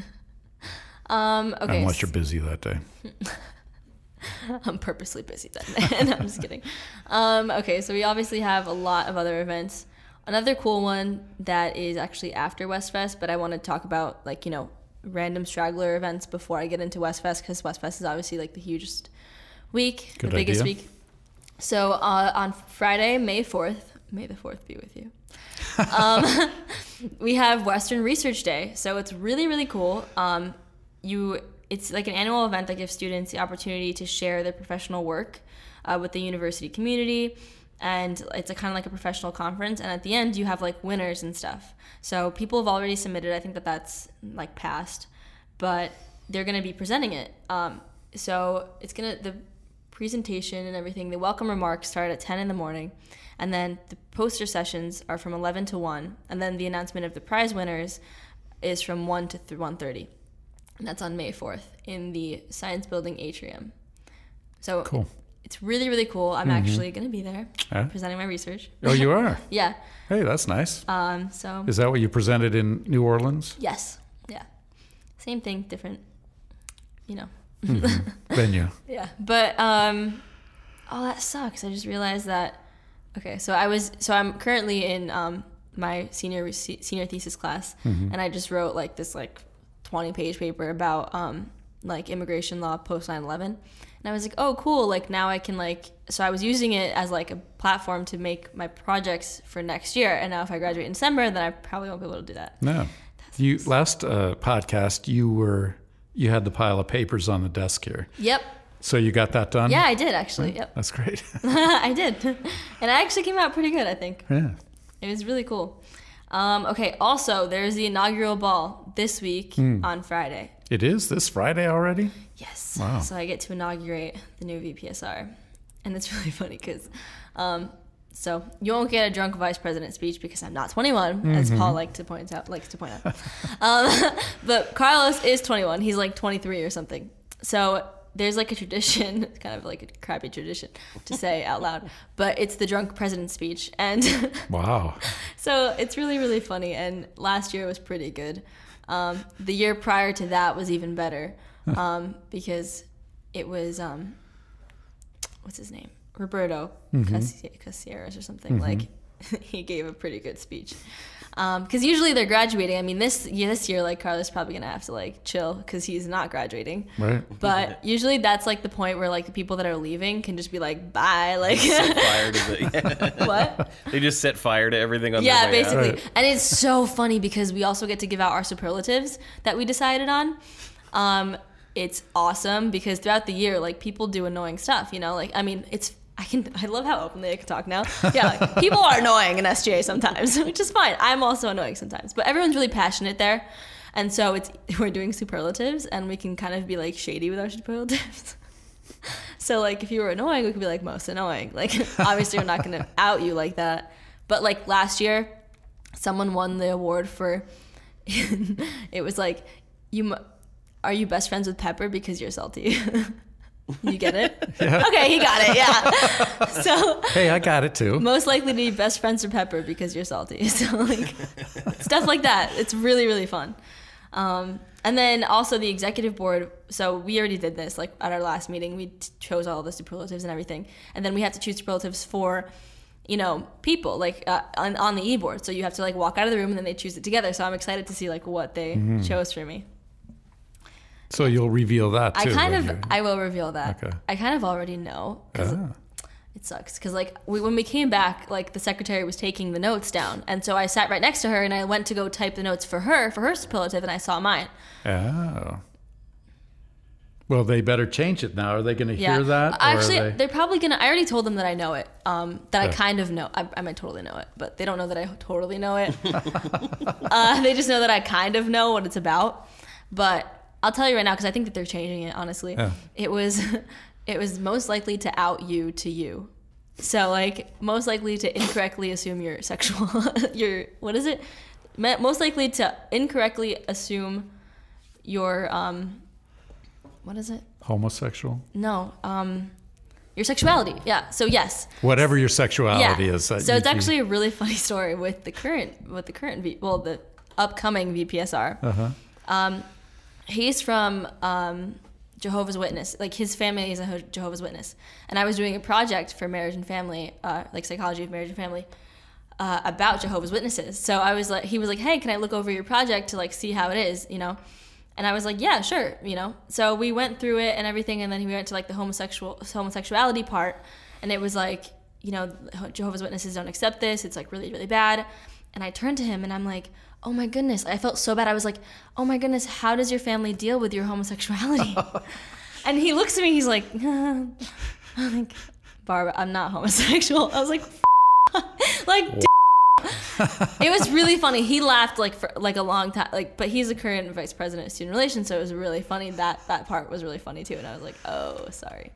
*laughs* um, okay. unless you're busy that day. *laughs* I'm purposely busy that day. *laughs* no, I'm just kidding. Um, okay, so we obviously have a lot of other events. Another cool one that is actually after West Fest, but I want to talk about like you know random straggler events before I get into West Fest because West Fest is obviously like the hugest week, Good the biggest week. So uh, on Friday, May fourth, May the fourth be with you. *laughs* um, *laughs* we have Western Research Day, so it's really really cool. Um, you, it's like an annual event that gives students the opportunity to share their professional work uh, with the university community, and it's a kind of like a professional conference. And at the end, you have like winners and stuff. So people have already submitted. I think that that's like passed, but they're going to be presenting it. Um, so it's gonna the presentation and everything. The welcome remarks start at 10 in the morning, and then the poster sessions are from 11 to 1, and then the announcement of the prize winners is from 1 to 1:30. And that's on May 4th in the Science Building atrium. So Cool. it's really really cool. I'm actually going to be there presenting my research. Oh, you are. *laughs* Yeah. Hey, that's nice. Um so Is that what you presented in New Orleans yes. Yeah. Same thing, different you know. *laughs* venue? Yeah, but um, oh, that sucks. I just realized that. Okay, so I was so I'm currently in um my senior senior thesis class, and I just wrote like this like 20 page paper about um like immigration law post 9/11, and I was like, oh, cool. Like now I can like so I was using it as like a platform to make my projects for next year, and now if I graduate in December, then I probably won't be able to do that. No. You last uh, podcast you were you had the pile of papers on the desk here. Yep. So you got that done? Yeah, I did actually. Yep. That's great. *laughs* I did, *laughs* and I actually came out pretty good. I think. yeah. It was really cool. Um, okay, also, there's the inaugural ball this week on Friday. It is this Friday already? Yes. Wow. So I get to inaugurate the new VPSR. And it's *laughs* really funny because, um, so you won't get a drunk vice president speech because I'm not 21, as Paul likes to point out, likes to point out. um, but Carlos is 21. He's like 23 or something. So there's like a tradition, *laughs* it's kind of like a crappy tradition to say out loud, *laughs* but it's the drunk president speech. And *laughs* Wow. so it's really, really funny. And last year was pretty good. Um, the year prior to that was even better um, because it was, um, what's his name? Roberto Casi- Casieras or something. Like, he gave a pretty good speech. Because usually they're graduating. I mean, this year, this year, like Carlos is probably gonna have to like chill because he's not graduating. Right. But usually that's like the point where like the people that are leaving can just be like, bye, like Set *laughs* fire to the. *laughs* what? they just set fire to everything on Yeah, their way out. basically. Right. And it's so funny because we also get to give out our superlatives that we decided on. Um, it's awesome because throughout the year, like people do annoying stuff. You know, like I mean, it's I can *laughs* I love how openly I can talk now. Yeah, like, people are annoying in SGA sometimes, *laughs* which is fine. I'm also annoying sometimes, but everyone's really passionate there, and so it's *laughs* we're doing superlatives, and we can kind of be like shady with our superlatives. So like if you were annoying, we could be like most annoying. Like obviously we're not gonna out you like that. But like last year, someone won the award for it was like you are you best friends with Pepper because you're salty. You get it? *laughs* Okay, he got it. Yeah. *laughs* So Hey, I got it too. most likely to be best friends with Pepper because you're salty. *laughs* So like stuff like that. It's really really fun. Um, and then also the executive board. So we already did this like at our last meeting. We t- chose all the superlatives and everything, and then we have to choose superlatives for you know people like uh, on, on the e board. So you have to like walk out of the room and then they choose it together. So I'm excited to see like what they chose for me. So you'll reveal that I kind of you're- I will reveal that. Okay. I kind of already know. Ah. it sucks because like we, when we came back like the secretary was taking the notes down and so i sat right next to her and i went to go type the notes for her for her superlative and i saw mine Oh. Well, they better change it now. Are they going to yeah hear that? actually they- are probably gonna i already told them that i know it um, that i kind of know I, I might totally know it but they don't know that i totally know it *laughs* uh, they just know that i kind of know what it's about but i'll tell you right now because i think that they're changing it honestly Yeah. it was *laughs* it was most likely to out you to you so like most likely to incorrectly assume you're sexual *laughs* you're what is it most likely to incorrectly assume your um what is it homosexual? no um your sexuality yeah so yes Whatever your sexuality yeah is. that so you- it's actually a really *laughs* funny story with the current with the current v, well the upcoming vpsr Uh-huh. um, he's from um, Jehovah's Witness. Like his family is a Jehovah's Witness, and I was doing a project for marriage and family, uh, like psychology of marriage and family, uh, about Jehovah's Witnesses. So I was like, he was like, "Hey, can I look over your project to like see how it is?" You know, and I was like, "Yeah, sure." You know, so we went through it and everything, and then we went to like the homosexual homosexuality part, and it was like, you know, Jehovah's Witnesses don't accept this. It's like really really bad. And I turned to him and I'm like, oh my goodness. I felt so bad. I was like, oh my goodness, how does your family deal with your homosexuality? *laughs* and he looks at me, he's like, *laughs* I'm like, Barbara, I'm not homosexual. I was like, *laughs* like, it was really funny. He laughed like for like a long time, like, but he's a current vice president of student relations, so it was really funny. That that part was really funny too, and I was like, oh, sorry.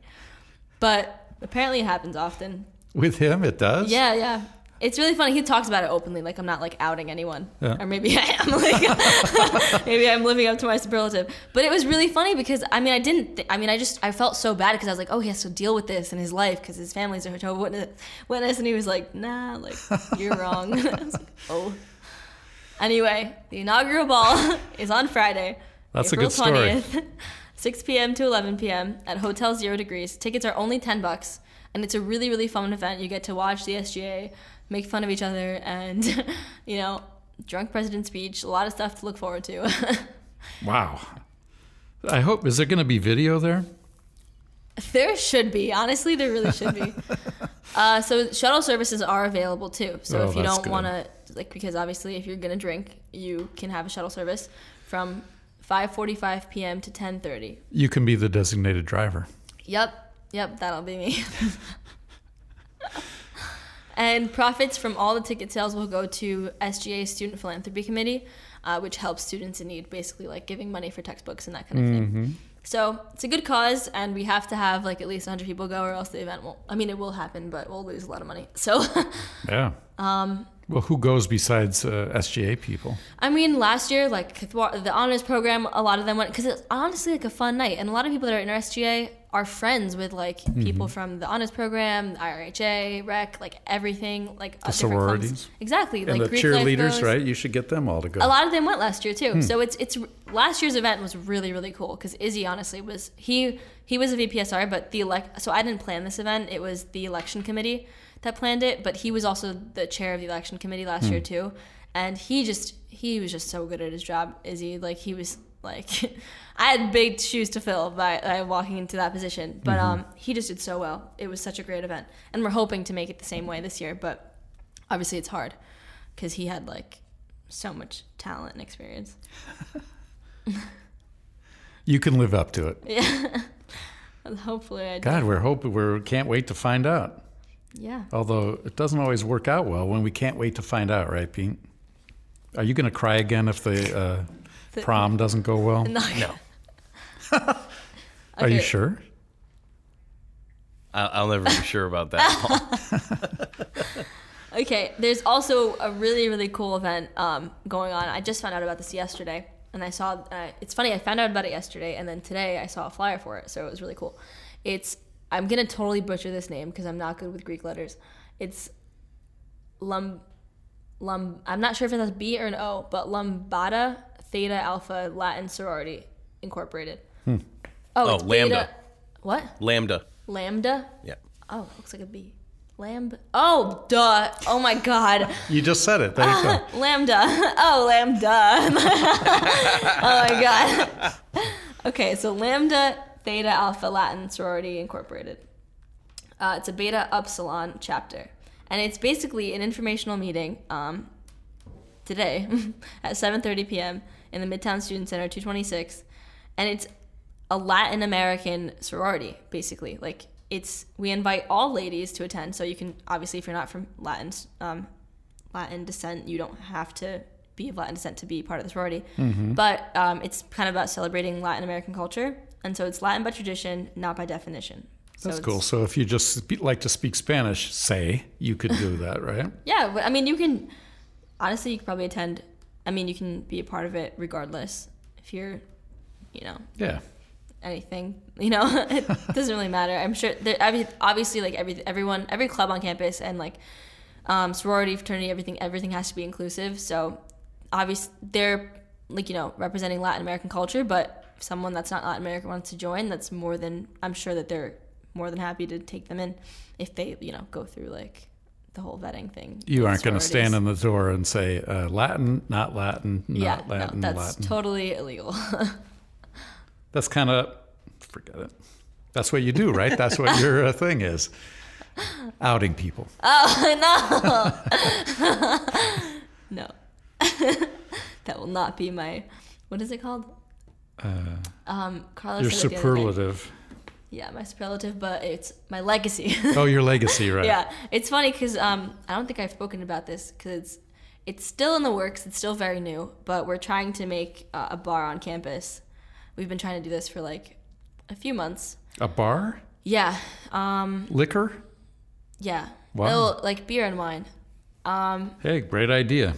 but apparently it happens often. With him, it does. Yeah, yeah. It's really funny. He talks about it openly, like I'm not like outing anyone, Yeah. or maybe *laughs* I am. Like *laughs* maybe I'm living up to my superlative. But it was really funny because I mean I didn't. Th- I mean I just I felt so bad because I was like, oh, he has to deal with this in his life because his family's a Jehovah's Witness, witness, and he was like, nah, like you're *laughs* wrong. I was like, oh. Anyway, the inaugural ball is on Friday, That's a April good story. 20th, 6 p.m. to 11 p.m. at Hotel Zero Degrees. Tickets are only 10 bucks, and it's a really, really fun event. You get to watch the SGA, make fun of each other, and, *laughs* you know, drunk president speech. A lot of stuff to look forward to. *laughs* Wow. I hope. Is there going to be video there? there should be. Honestly, there really should be. *laughs* uh, so shuttle services are available too. So Oh, if you don't want to, like, because obviously if you're gonna drink, you can have a shuttle service from 5:45 p.m. to 10:30. You can be the designated driver. Yep, yep, that'll be me. And profits from all the ticket sales will go to SGA Student Philanthropy Committee, uh, which helps students in need, basically like giving money for textbooks and that kind of thing. So it's a good cause, and we have to have like at least 100 people go, or else the event won't. I mean, it will happen, but we'll lose a lot of money. *laughs* So, Yeah. Um. Well, who goes besides uh, SGA people? I mean, last year, like the honors program, a lot of them went because it's honestly like a fun night, and a lot of people that are in our SGA are friends with like mm-hmm. people from the honors program, the IRHA, rec, like everything, like uh, different clubs. sororities. Exactly, And like the Greek cheerleaders, right? You should get them all to go. A lot of them went last year too. Hmm. So it's it's last year's event was really really cool because Izzy honestly was he he was a VPSR, but the elect so I didn't plan this event. It was the election committee that planned it, but he was also the chair of the election committee last hmm. year too, and he just he was just so good at his job. Izzy like he was like *laughs* I had big shoes to fill by uh, walking into that position, but um he just did so well. It was such a great event, and we're hoping to make it the same way this year, but obviously it's hard because he had like so much talent and experience. *laughs* You can live up to it. Yeah. *laughs* Hopefully I do. God, we're hoping we can't wait to find out. Yeah. Although it doesn't always work out well when we can't wait to find out, right, Pete? Are you going to cry again if the uh, The- prom doesn't go well? No. *laughs* Are you sure? I'll, I'll never be sure about that. *laughs* Okay. There's also a really really cool event um, going on. I just found out about this yesterday, and I saw. Uh, it's funny. I found out about it yesterday, and then today I saw a flyer for it. So it was really cool. It's. I'm gonna totally butcher this name because I'm not good with Greek letters. It's Lum. Lum. I'm not sure if it's B or an O, but Lumbata Theta Alpha Latin Sorority Incorporated. Oh, Oh, it's Lambda. Beta- What? Lambda. Lambda? Yeah. Oh, looks like a B. Lamb. Oh, duh. Oh my God. You just said it. There you go. *laughs* Lambda. Oh, Lambda. *laughs* oh my God. *laughs* Okay, so Lambda Theta Alpha Latin Sorority Incorporated. Uh, it's a Beta Upsilon chapter, and it's basically an informational meeting um, today at 7:30 p.m. in the Midtown Student Center, 226, and it's a Latin American sorority, basically. Like it's we invite all ladies to attend, so you can obviously if you're not from Latin um, Latin descent, you don't have to be of Latin descent to be part of the sorority. But um, it's kind of about celebrating Latin American culture, and so it's Latin by tradition, not by definition. So That's cool. So if you just spe- like to speak Spanish, say, you could do that, right? *laughs* Yeah, I mean, you can honestly, you could probably attend. I mean, you can be a part of it regardless if you're, you know, Yeah. anything. You know, *laughs* it doesn't really matter. I'm sure. There, obviously, like every everyone, every club on campus, and like um, sorority, fraternity, everything, everything has to be inclusive. So, obviously, they're like you know representing Latin American culture, but if someone that's not Latin American wants to join, that's more than I'm sure that they're more than happy to take them in if they you know go through like the whole vetting thing. You aren't going to stand in the door and say uh, Latin, not Latin, not yeah, Latin, no, that's Latin. totally illegal. *laughs* That's kind of forget it. That's what you do, right? That's what your uh, thing is. Outing people. oh *laughs* no, *laughs* no, that will not be my. What is it called? um, Carlos. Your said the other superlative. Yeah, my superlative, but it's my legacy. *laughs* Oh, your legacy, right? yeah, it's funny because um, I don't think I've spoken about this because it's it's still in the works. It's still very new, but we're trying to make uh, a bar on campus. We've been trying to do this for like a few months. A bar? Yeah. Um, Liquor? yeah. Wow. Like beer and wine. Um, Hey, great idea.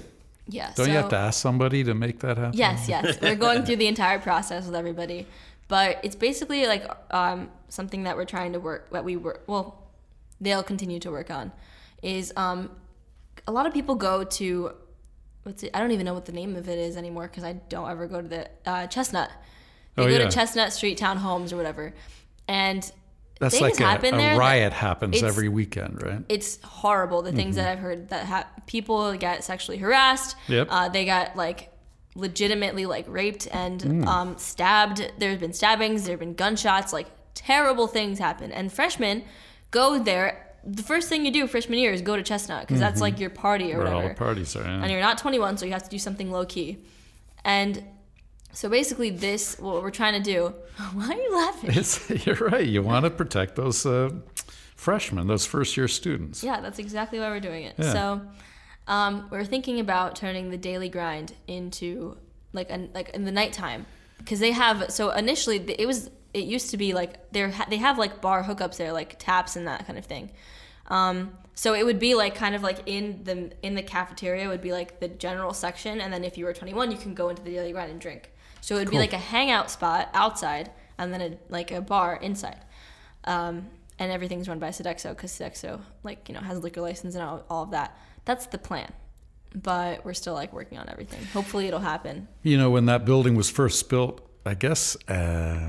yeah. Don't you have to ask somebody to make that happen? Yes, yes. *laughs* We're going through the entire process with everybody, but it's basically like um, something that we're trying to work. That we work. Well, they'll continue to work on. Is um, a lot of people go to what's it? I don't even know what the name of it is anymore because I don't ever go to the uh, Chestnut. They Oh, go yeah. to Chestnut Street Town Homes or whatever, and That's things like a, happen a there riot happens every weekend, right? it's horrible the things that I've heard that ha- people get sexually harassed. Yep. Uh, they got like legitimately like raped and um, stabbed. There's been stabbings. There've been gunshots. Like terrible things happen. And freshmen go there. The first thing you do freshman year is go to Chestnut because that's like your party or Where all whatever the parties are. and you're not 21, so you have to do something low key. And so basically, this what we're trying to do. *laughs* Why are you laughing? It's, you're right. You want to protect those uh, freshmen, those first year students. Yeah, that's exactly why we're doing it. Yeah. So, um, we're thinking about turning the daily grind into like a, like in the nighttime because they have. So initially, it was it used to be like they are they have like bar hookups there, like taps and that kind of thing. Um, so it would be like kind of like in the in the cafeteria would be like the general section, and then if you were 21, you can go into the daily grind and drink. So it would be like a hangout spot outside, and then a, like a bar inside. Um, and everything's run by Sodexo because Sodexo, like you know, has liquor license and all, all of that. That's the plan, but we're still like working on everything. Hopefully, it'll happen. You know, when that building was first built, I guess uh,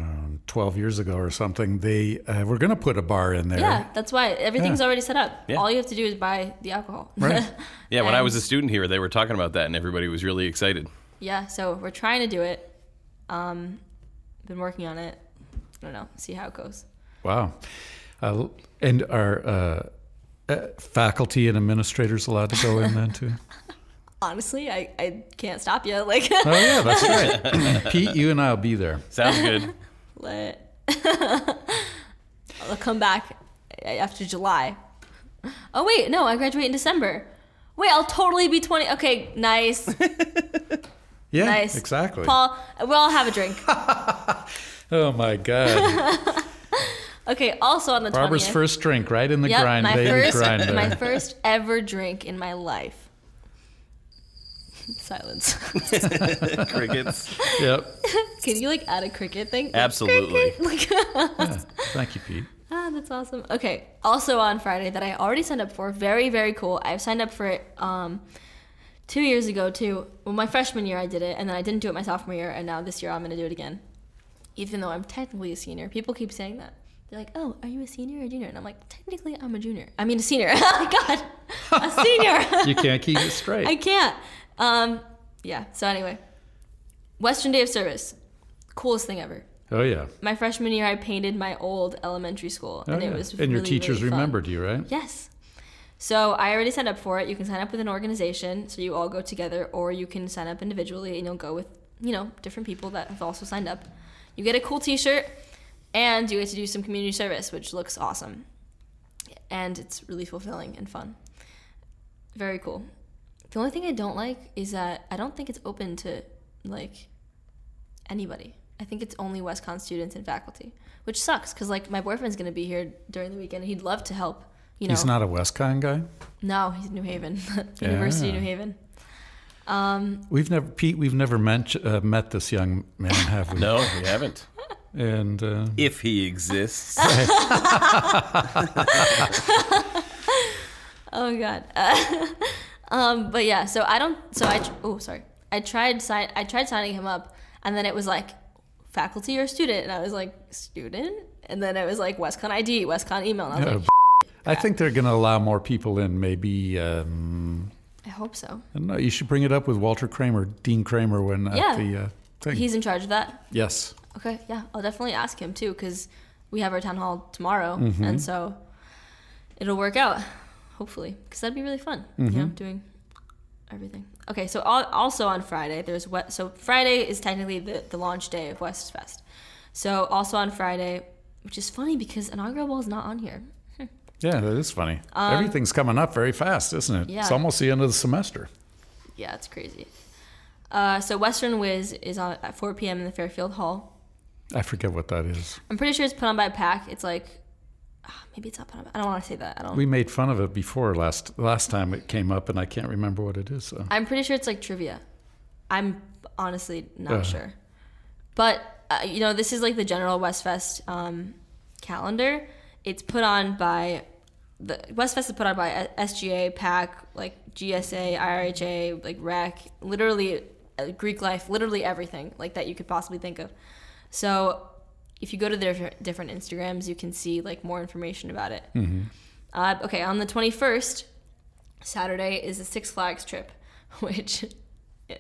12 years ago or something, they uh, were going to put a bar in there. Yeah, that's why everything's Yeah. already set up. Yeah. All you have to do is buy the alcohol. Right. *laughs* Yeah, when I was a student here, they were talking about that, and everybody was really excited. yeah, so we're trying to do it. Um, been working on it. I don't know. See how it goes. Wow. Uh, and are uh, faculty and administrators allowed to go in then too? *laughs* Honestly, I, I can't stop you. Like, Oh, yeah, that's *laughs* right. *clears throat* Pete, you and I will be there. Sounds good. *laughs* let I'll come back after July. Oh wait, no, I graduate in December. Wait, I'll totally be 20. Okay, nice. Yeah, Nice. exactly. Paul, we'll all have a drink. Oh, my God. Okay, also on the 20th. Barbara's first drink right in the Yep, grind, my first, grind. my first ever drink in my life. *laughs* Silence. *laughs* Crickets. Yep. Can you like add a cricket thing? Absolutely. cricket, *laughs* Like, Thank you, Pete. ah, that's awesome. Okay, also on Friday that I already signed up for. Very, very cool. I've signed up for it um, two years ago too. Well, my freshman year I did it, and then I didn't do it my sophomore year, and now this year I'm gonna do it again. Even though I'm technically a senior, people keep saying that. They're like, "Oh, are you a senior or a junior?" And I'm like, "Technically, I'm a junior. I mean, a senior. *laughs* oh God, a senior." *laughs* You can't keep it straight. *laughs* I can't. Um, yeah. So anyway, Western Day of Service, coolest thing ever. oh, yeah. My freshman year, I painted my old elementary school, Oh, and yeah. it was and your teachers really remembered you, right? Yes. So I already signed up for it. You can sign up with an organization, so you all go together, or you can sign up individually, and you'll go with you know different people that have also signed up. You get a cool T-shirt, and you get to do some community service, which looks awesome, and it's really fulfilling and fun. Very cool. The only thing I don't like is that I don't think it's open to like anybody. I think it's only WestConn students and faculty, which sucks because like my boyfriend's gonna be here during the weekend. He'd love to help. You know, He's not a WestConn guy. no, he's New Haven, *laughs* University of Yeah. New Haven. Um, We've never, Pete. We've never met, uh, met this young man, have we? No, we haven't. *laughs* And uh, If he exists. *laughs* *laughs* oh god. *laughs* um, but yeah, so I don't. So I. tr- Oh, sorry. I tried sign. I tried signing him up, and then it was like faculty or student, and I was like student, and then it was like WestConn ID, WestConn email, and I was uh, like, I think they're going to allow more people in. Maybe um, I hope so. I don't know. You should bring it up with Walter Kramer, Dean Kramer, when at Yeah. the uh, thing. He's in charge of that. yes. Okay, yeah, I'll definitely ask him too because we have our town hall tomorrow, Mm-hmm. and so it'll work out, hopefully, because that'd be really fun. You know, Mm-hmm. doing everything. Okay, so al- also on Friday there's what? So Friday is technically the the launch day of West Fest. So also on Friday, which is funny because inaugural ball is not on here. Yeah, that is funny. Everything's coming up very fast, isn't it? Um, yeah. It's almost the end of the semester. Yeah, it's crazy. Uh, so Western Wiz is on at 4 p.m. in the Fairfield Hall. I forget what that is. I'm pretty sure it's put on by a PAC. It's like ah, maybe it's up on. I don't want to say that. I don't. We made fun of it before last last time it came up, and I can't remember what it is. So I'm pretty sure it's like trivia. I'm honestly not Uh. sure. But, uh, you know, this is like the general Westfest um, calendar. It's put on by, the Westfest is put on by SGA, PAC, like GSA, IRHA, like REC, literally uh, Greek life, literally everything like that you could possibly think of. So if you go to their different Instagrams, you can see like more information about it. Uh, okay, on the 21st, Saturday is a Six Flags trip, *laughs* which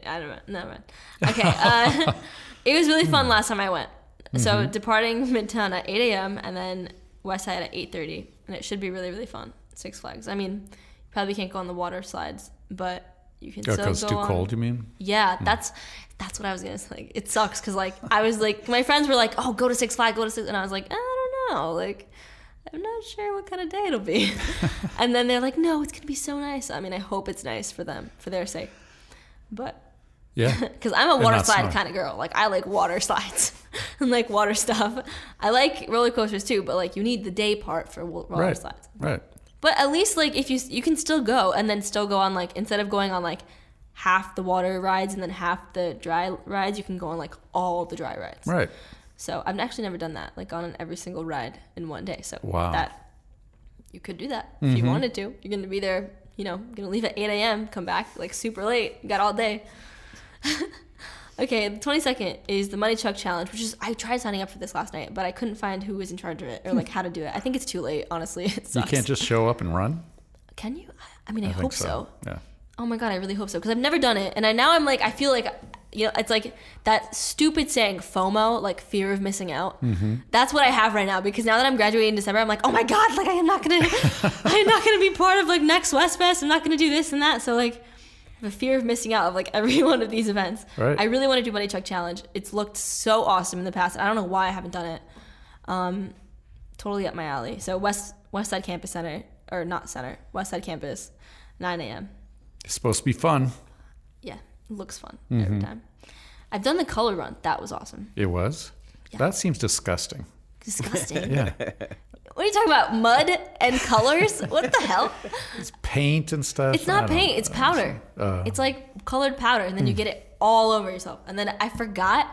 I don't know. Never mind. Okay, uh, *laughs* it was really fun last time I went. So departing Midtown at 8 a.m. and then West Side at 8:30, and it should be really really fun. Six Flags. I mean, you probably can't go on the water slides, but you can still because go too on. cold. You mean? Yeah, that's that's what I was gonna say. Like, it sucks because like I was like my friends were like, "Oh, go to Six Flags, go to Six," and I was like, I don't know, like I'm not sure what kind of day it'll be. *laughs* and then they're like, "No, it's gonna be so nice." I mean, I hope it's nice for them, for their sake. But Yeah. *laughs* because I'm a water slide smart. kind of girl, like I like water slides *laughs* and like water stuff. I like roller coasters too, but like you need the day part for roller right. slides. Right. But at least like if you you can still go and then still go on like instead of going on like half the water rides and then half the dry rides, you can go on like all the dry rides. Right. So I've actually never done that, like gone on every single ride in one day. So Wow. that you could do that if you mm-hmm. wanted to. You're gonna be there, you know, gonna leave at 8 a.m., come back like super late, you got all day. *laughs* okay, the 22nd is the Muddy Chuck Challenge, which is I tried signing up for this last night, but I couldn't find who was in charge of it or like hmm. how to do it. I think it's too late, honestly. *laughs* It You can't just show up and run. Can you? I mean, I, I hope think so. Yeah. Oh my god, I really hope so because I've never done it, and I now I'm like I feel like you know it's like that stupid saying FOMO, like fear of missing out. Mm-hmm. That's what I have right now because now that I'm graduating in December, I'm like, oh my god, like I am not gonna, *laughs* I'm not gonna be part of like next West Fest. I'm not gonna do this and that. So like, I have a fear of missing out of like *laughs* every one of these events. Right. I really want to do Muddy Chuck Challenge. It's looked so awesome in the past. I don't know why I haven't done it. Um, totally up my alley. So West West Side Campus Center or not Center, West Side Campus, 9 a.m. It's supposed to be fun. Yeah, it looks fun Mm-hmm. every time. I've done the color run. That was awesome. It was. That seems disgusting. Disgusting. Yeah. what are you talking about? Mud and colors? what the hell? it's paint and stuff. It's not paint. It's powder. Uh. it's like colored powder, and then Hmm. you get it all over yourself. And then I forgot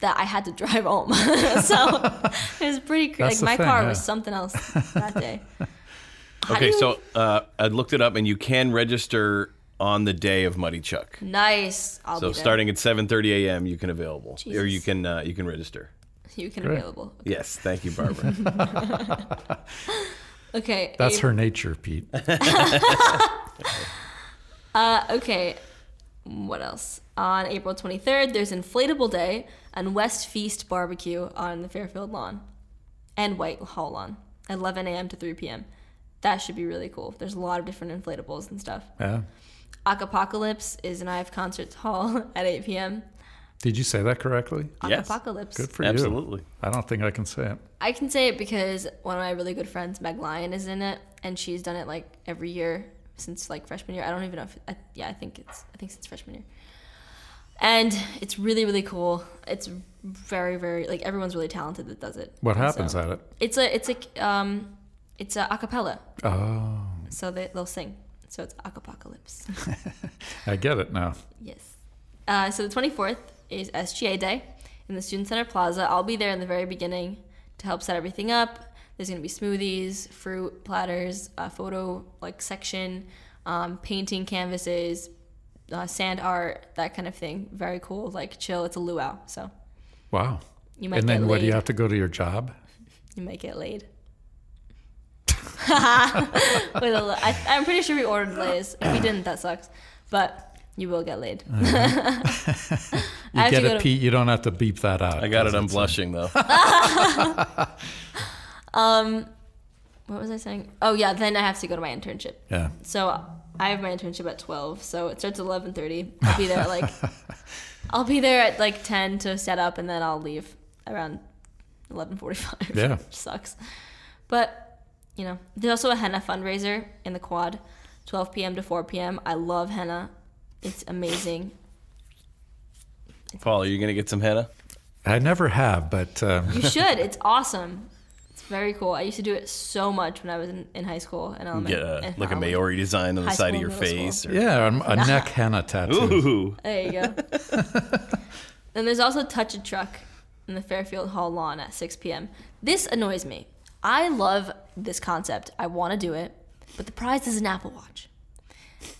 that I had to drive home, *laughs* so *laughs* it was pretty. Cr- That's like my thing, car yeah. was something else that day. *laughs* How do Okay, you- so uh, I looked it up, and you can register on the day of Muddy Chuck. nice. I'll So be there. starting at 7:30 a.m., you can available, or you can uh, you can register. *laughs* you can Great. available. Yes, thank you, Barbara. *laughs* *laughs* Okay. That's Ab- her nature, Pete. Uh, okay. What else? On April 23rd, there's Inflatable Day and West Feast Barbecue on the Fairfield lawn and Whitehall lawn, 11 a.m. to 3 p.m. That should be really cool. There's a lot of different inflatables and stuff. Yeah. Acapocalypse is an Ives Concert Hall *laughs* at 8 p.m. Did you say that correctly? Yes. Acapocalypse. Good for you. Absolutely. I don't think I can say it. I can say it because one of my really good friends, Meg Lyon, is in it, and she's done it like every year since like freshman year. I don't even know if I, yeah, I think it's I think since freshman year. And it's really really cool. It's very very like everyone's really talented that does it. What happens so- at it? It's a it's a um it's a acapella. Oh, So they they'll sing. So it's acapocalypse. *laughs* I get it now. Yes. Uh, so the 24th is SGA Day in the Student Center Plaza. I'll be there in the very beginning to help set everything up. There's gonna be smoothies, fruit platters, a photo like section, um, painting canvases, uh, sand art, that kind of thing. Very cool, like chill. It's a luau, so Wow. you might And then what do you have to go to your job? *laughs* You might get laid. *laughs* With a li- I, I'm pretty sure we ordered lays. If we didn't, that sucks. But you will get laid. *laughs* You I have get to go it, Pete. You don't have to beep that out. I got it. I'm uh, blushing though. *laughs* um, What was I saying? Oh yeah, then I have to go to my internship. Yeah. So I have my internship at twelve. So it starts at eleven thirty. I'll be there at like I'll be there at like ten to set up, and then I'll leave around eleven forty five. Yeah. which sucks. But you know, there's also a henna fundraiser in the quad, twelve p.m. to four p.m. I love henna. It's amazing. Paul, are you gonna get some henna? I never have, but um, You *laughs* should. It's awesome. It's Very cool. I used to do it so much when I was in, in high school and elementary. Get a, and like a elementary. Maori design on the side of your face. Or, Yeah, a, a neck *laughs* henna tattoo. Ooh. There you go. *laughs* and there's also Touch a Truck in the Fairfield Hall lawn at 6 p.m. This annoys me. I love this concept. I want to do it, but the prize is an Apple Watch.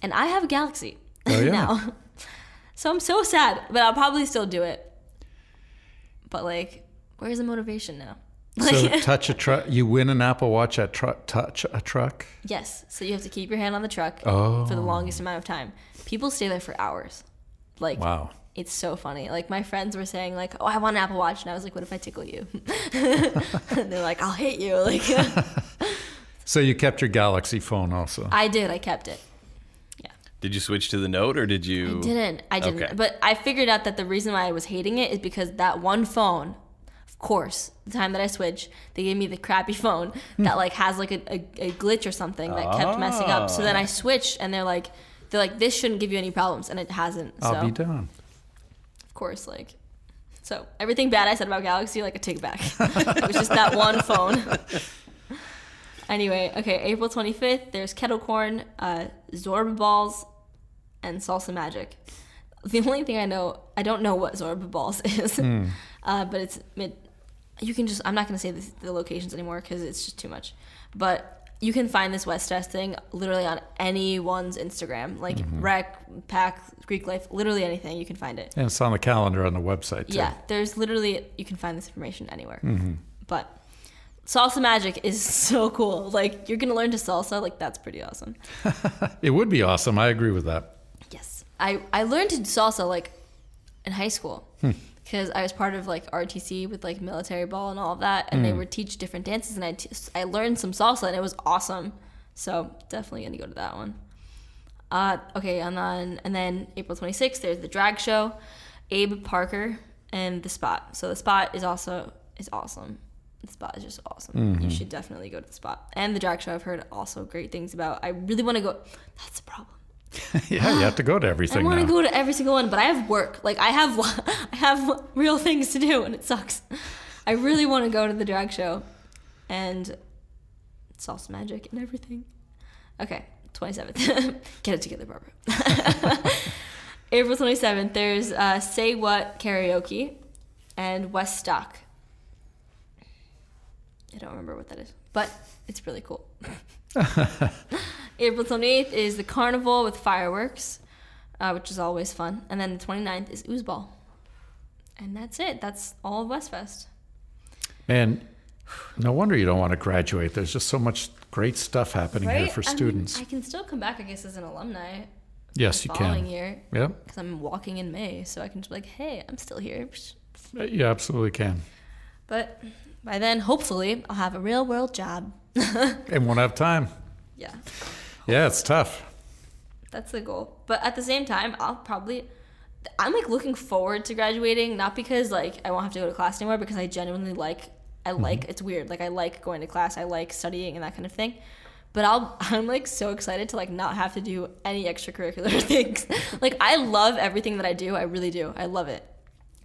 And I have a Galaxy Oh, *laughs* yeah. now. So I'm so sad, but I'll probably still do it. But like, where's the motivation now? *laughs* So touch a truck. You win an Apple Watch at tru- touch a truck. Yes. So you have to keep your hand on the truck Oh. for the longest amount of time. People stay there for hours. Like, Wow. It's so funny. Like, my friends were saying, like, oh, I want an Apple Watch. And I was like, what if I tickle you? *laughs* and they're like, I'll hit you. *laughs* Like, *laughs* So you kept your Galaxy phone also. I did. I kept it. Yeah. Did you switch to the note or did you? I didn't. I didn't. Okay. But I figured out that the reason why I was hating it is because that one phone, of course, the time that I switched, they gave me the crappy phone that like has like a, a, a glitch or something that kept messing up. So then I ah. switched and they're like, they're like, this shouldn't give you any problems, and it hasn't. So I'll be down. Course, like, so everything bad I said about Galaxy, like, I take it back. it was just that one phone. *laughs* anyway, okay, April 25th, there's kettle corn, uh, Zorba balls, and salsa magic. The only thing I know, I don't know what Zorba balls *laughs* is, uh, but it's mid. You can just, I'm not going to say the, the locations anymore because it's just too much. But you can find this West Fest thing literally on anyone's Instagram, like mm-hmm. Rec, PAC, Greek Life, literally anything. You can find it. And it's on the calendar on the website too. Yeah, there's literally you can find this information anywhere. Mm-hmm. But salsa magic is *laughs* so cool. Like you're gonna learn to salsa. Like that's pretty awesome. *laughs* It would be awesome. I agree with that. Yes, I I learned to salsa like in high school hmm. Because I was part of like RTC with like military ball and all of that, and they would teach different dances, and I t- I learned some salsa, and it was awesome. So definitely gonna go to that one. Uh, okay, and then and then April 26th, there's the drag show, Abe Parker and the Spot. So the Spot is also is awesome. The Spot is just awesome. You should definitely go to the Spot and the drag show. I've heard also great things about. I really want to go. That's the problem. *laughs* yeah, you have to go to everything. I want to go to every single one, but I have work. Like I have, *laughs* I have real things to do, and it sucks. I really want to go to the drag show, and salsa magic and everything. Okay, twenty seventh. *laughs* Get it together, Barbara. April twenty seventh. There's uh, Say What karaoke, and West Stock. I don't remember what that is, but it's really cool. *laughs* April 28th is the carnival with fireworks, uh, which is always fun. And then the 29th is Oozeball. And that's it. That's all of Westfest. Man, no wonder you don't want to graduate. There's just so much great stuff happening here for I mean, students. I can still come back, I guess, as an alumni yes, you following can. year Yep, because I'm walking in May. So I can just be like, hey, I'm still here. you absolutely can. But by then, hopefully, I'll have a real world job. *laughs* And won't have time. Yeah. Yeah, it's tough. That's the goal. But at the same time, I'll probably I'm like looking forward to graduating, not because like I won't have to go to class anymore, because I genuinely like I mm-hmm. like it's weird. Like I like going to class, I like studying and that kind of thing. But I'll *laughs* I'm like so excited to like not have to do any extracurricular *laughs* things. like I love everything that I do. I really do. I love it.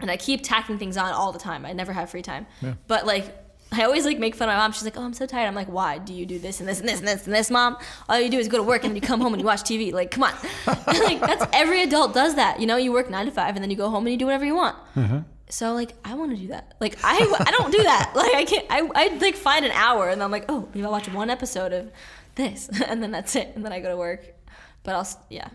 And I keep tacking things on all the time. I never have free time. Yeah. But like I always like make fun of my mom. She's like, "Oh, I'm so tired." I'm like, "Why? Do you do this and this and this and this and this, mom? All you do is go to work and then you come home and you watch TV. Like, come on. *laughs* like that's every adult does that. You know, you work nine to five and then you go home and you do whatever you want. Uh-huh. So like, I want to do that. Like, I I don't do that. *laughs* Like, I can't. I I like find an hour and then I'm like, oh, maybe I'll watch one episode of this *laughs* and then that's it. And then I go to work. But I'll yeah.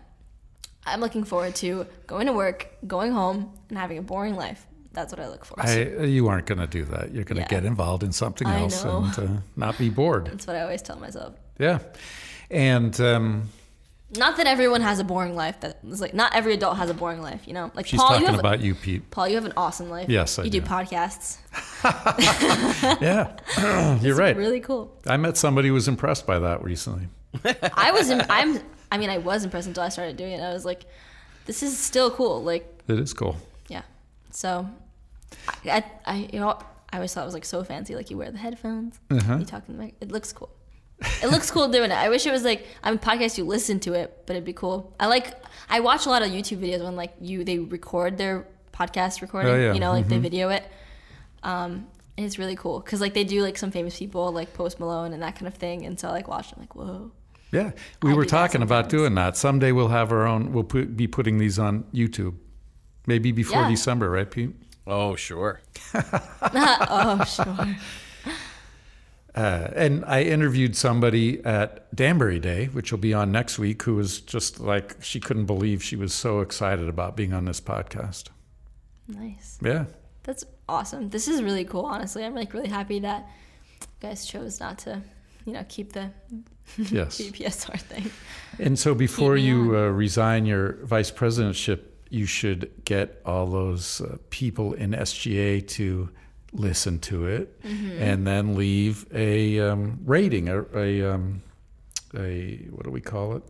I'm looking forward to going to work, going home, and having a boring life. That's what I look for. I, you aren't going to do that. You're going to Yeah. get involved in something else and uh, not be bored. That's what I always tell myself. Yeah. And um, Not that everyone has a boring life. That is like not every adult has a boring life. You know, like she's Paul, you have about you, Pete. Paul, you have an awesome life. Yes, I you do do. podcasts. *laughs* Yeah. *clears throat* You're right. Really cool. I met somebody who was impressed by that recently. I was. Im- I'm. I mean, I was impressed until I started doing it. I was like, this is still cool. Like, It is cool. So, I, I, you know, I always thought it was like so fancy. Like you wear the headphones, Uh-huh. you talk in the mic. It looks cool. It looks cool doing it. I wish it was like I'm a podcast. You listen to it, but it'd be cool. I like. I watch a lot of YouTube videos when like you they record their podcast recording. Oh, yeah. You know, like they video it. Um, And it's really cool because like they do like some famous people like Post Malone and that kind of thing. And so I like watch. I'm like, whoa. Yeah, we I were talking about doing that. Someday we'll have our own. We'll put, be putting these on YouTube, maybe before Yeah. December, right, Pete? Oh, sure. *laughs* *laughs* oh sure. Uh, and I interviewed somebody at Danbury Day, which will be on next week, who was just like she couldn't believe she was so excited about being on this podcast. Nice. Yeah, That's awesome. This is really cool. Honestly, I'm like really happy that you guys chose not to, you know, keep the yes. *laughs* VPSR thing. And so before me you uh, resign your vice presidentship, you should get all those uh, people in SGA to listen to it Mm-hmm. and then leave a um, rating, a, a, um, a, what do we call it?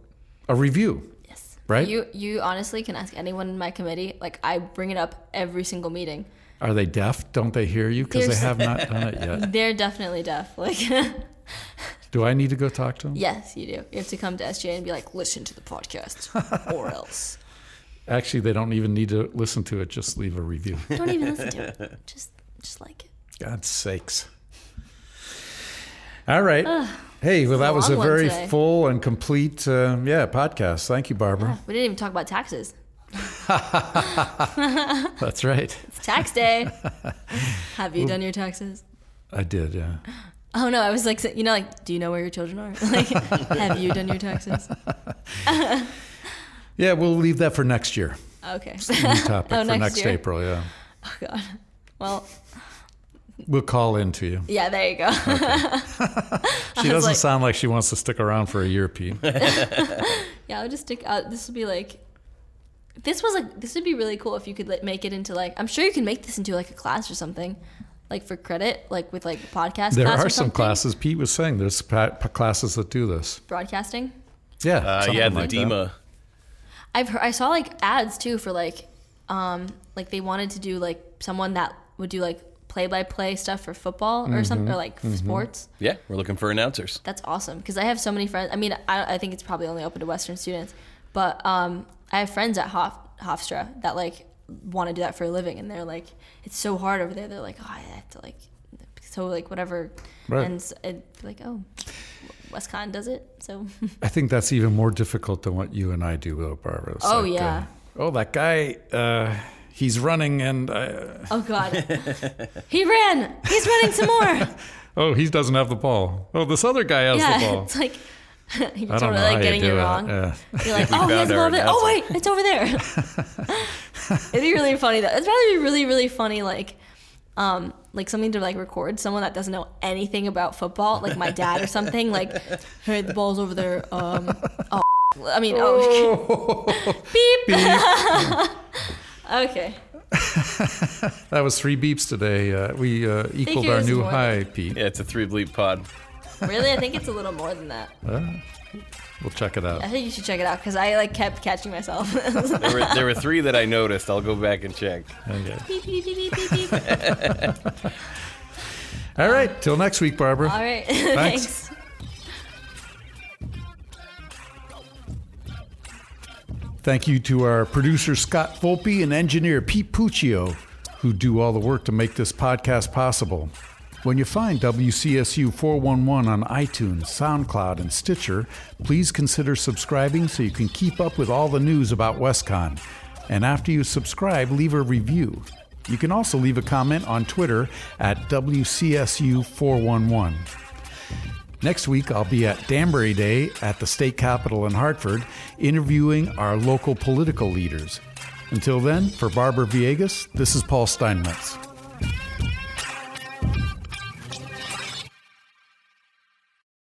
A review, Yes. right? You you honestly can ask anyone in my committee. Like I bring it up every single meeting. Are they deaf? Don't they hear you? Because they have not done it yet. *laughs* They're definitely deaf. Like *laughs* Do I need to go talk to them? yes, you do. You have to come to SGA and be like, listen to the podcast, or *laughs* else Actually, they don't even need to listen to it. Just leave a review. *laughs* don't even listen to it. *laughs* Just just like it. God's sakes. All right. hey, well, that was a very today. full and complete, uh, yeah, podcast. Thank you, Barbara. We didn't even talk about taxes. *laughs* That's right. It's tax day. have you done your taxes? I did, yeah. *gasps* Oh no, I was like, you know, like, do you know where your children are? Like, have you done your taxes? Yeah, we'll leave that for next year. Okay. New *laughs* topic Oh, for next next year. April, yeah. *laughs* Oh god. Well, We'll call in to you. yeah, there you go. *laughs* She doesn't like- sound like she wants to stick around for a year, Pete. Yeah, I'll just stick out. This would be like, this was like, this would be really cool if you could like, make it into like, I'm sure you can make this into like a class or something, like for credit, like with like podcast. There class or are some classes. Pete was saying there's pa- pa- classes that do this. broadcasting. Yeah. Uh, yeah, the like that. DEMA. I've heard, I saw like ads too for like, um, like they wanted to do like someone that would do like play by play stuff for football or Mm-hmm. something or like sports. Yeah, we're looking for announcers. That's awesome because I have so many friends. I mean, I, I think it's probably only open to Western students, but um, I have friends at Hof, Hofstra that like want to do that for a living, and they're like, it's so hard over there. They're like, oh, I have to like, so like whatever, Right. and s- and like, oh, WestConn does it, so I think that's even more difficult than what you and I do, though, Barbara. It's Oh, like, yeah. uh, oh, that guy, uh, he's running and, uh, oh god, he ran, he's running some more. *laughs* oh, he doesn't have the ball. Oh, this other guy has the yeah, ball. it's like *laughs* you're totally like getting you it wrong. Yeah. *laughs* You're like, oh, he has a little bit. Oh wait, it's over there. It'd be really funny though. It'd probably be really, really funny, like, um, like something to like record someone that doesn't know anything about football, like my dad or something. Like, *laughs* hey, the ball's over there. Um, *laughs* oh, I mean, oh, *laughs* beep. beep. okay. That was three beeps today. Uh, we uh, equaled our new more high, Pete. Yeah, it's a three bleep pod. Really, I think it's a little more than that. We'll check it out. I think you should check it out because I like kept catching myself. *laughs* There were, there were three that I noticed. I'll go back and check. Okay. beep, beep, beep, beep, beep, beep. *laughs* All right. Till next week, Barbara. All right. *laughs* Thanks. Thank you to our producer, Scott Volpe, and engineer, Pete Puccio, who do all the work to make this podcast possible. When you find WCSU 411 on iTunes, SoundCloud, and Stitcher, please consider subscribing so you can keep up with all the news about WestConn. And after you subscribe, leave a review. You can also leave a comment on Twitter at WCSU 411. Next week, I'll be at Danbury Day at the state capitol in Hartford, interviewing our local political leaders. Until then, for Barbara Viegas, this is Paul Steinmetz.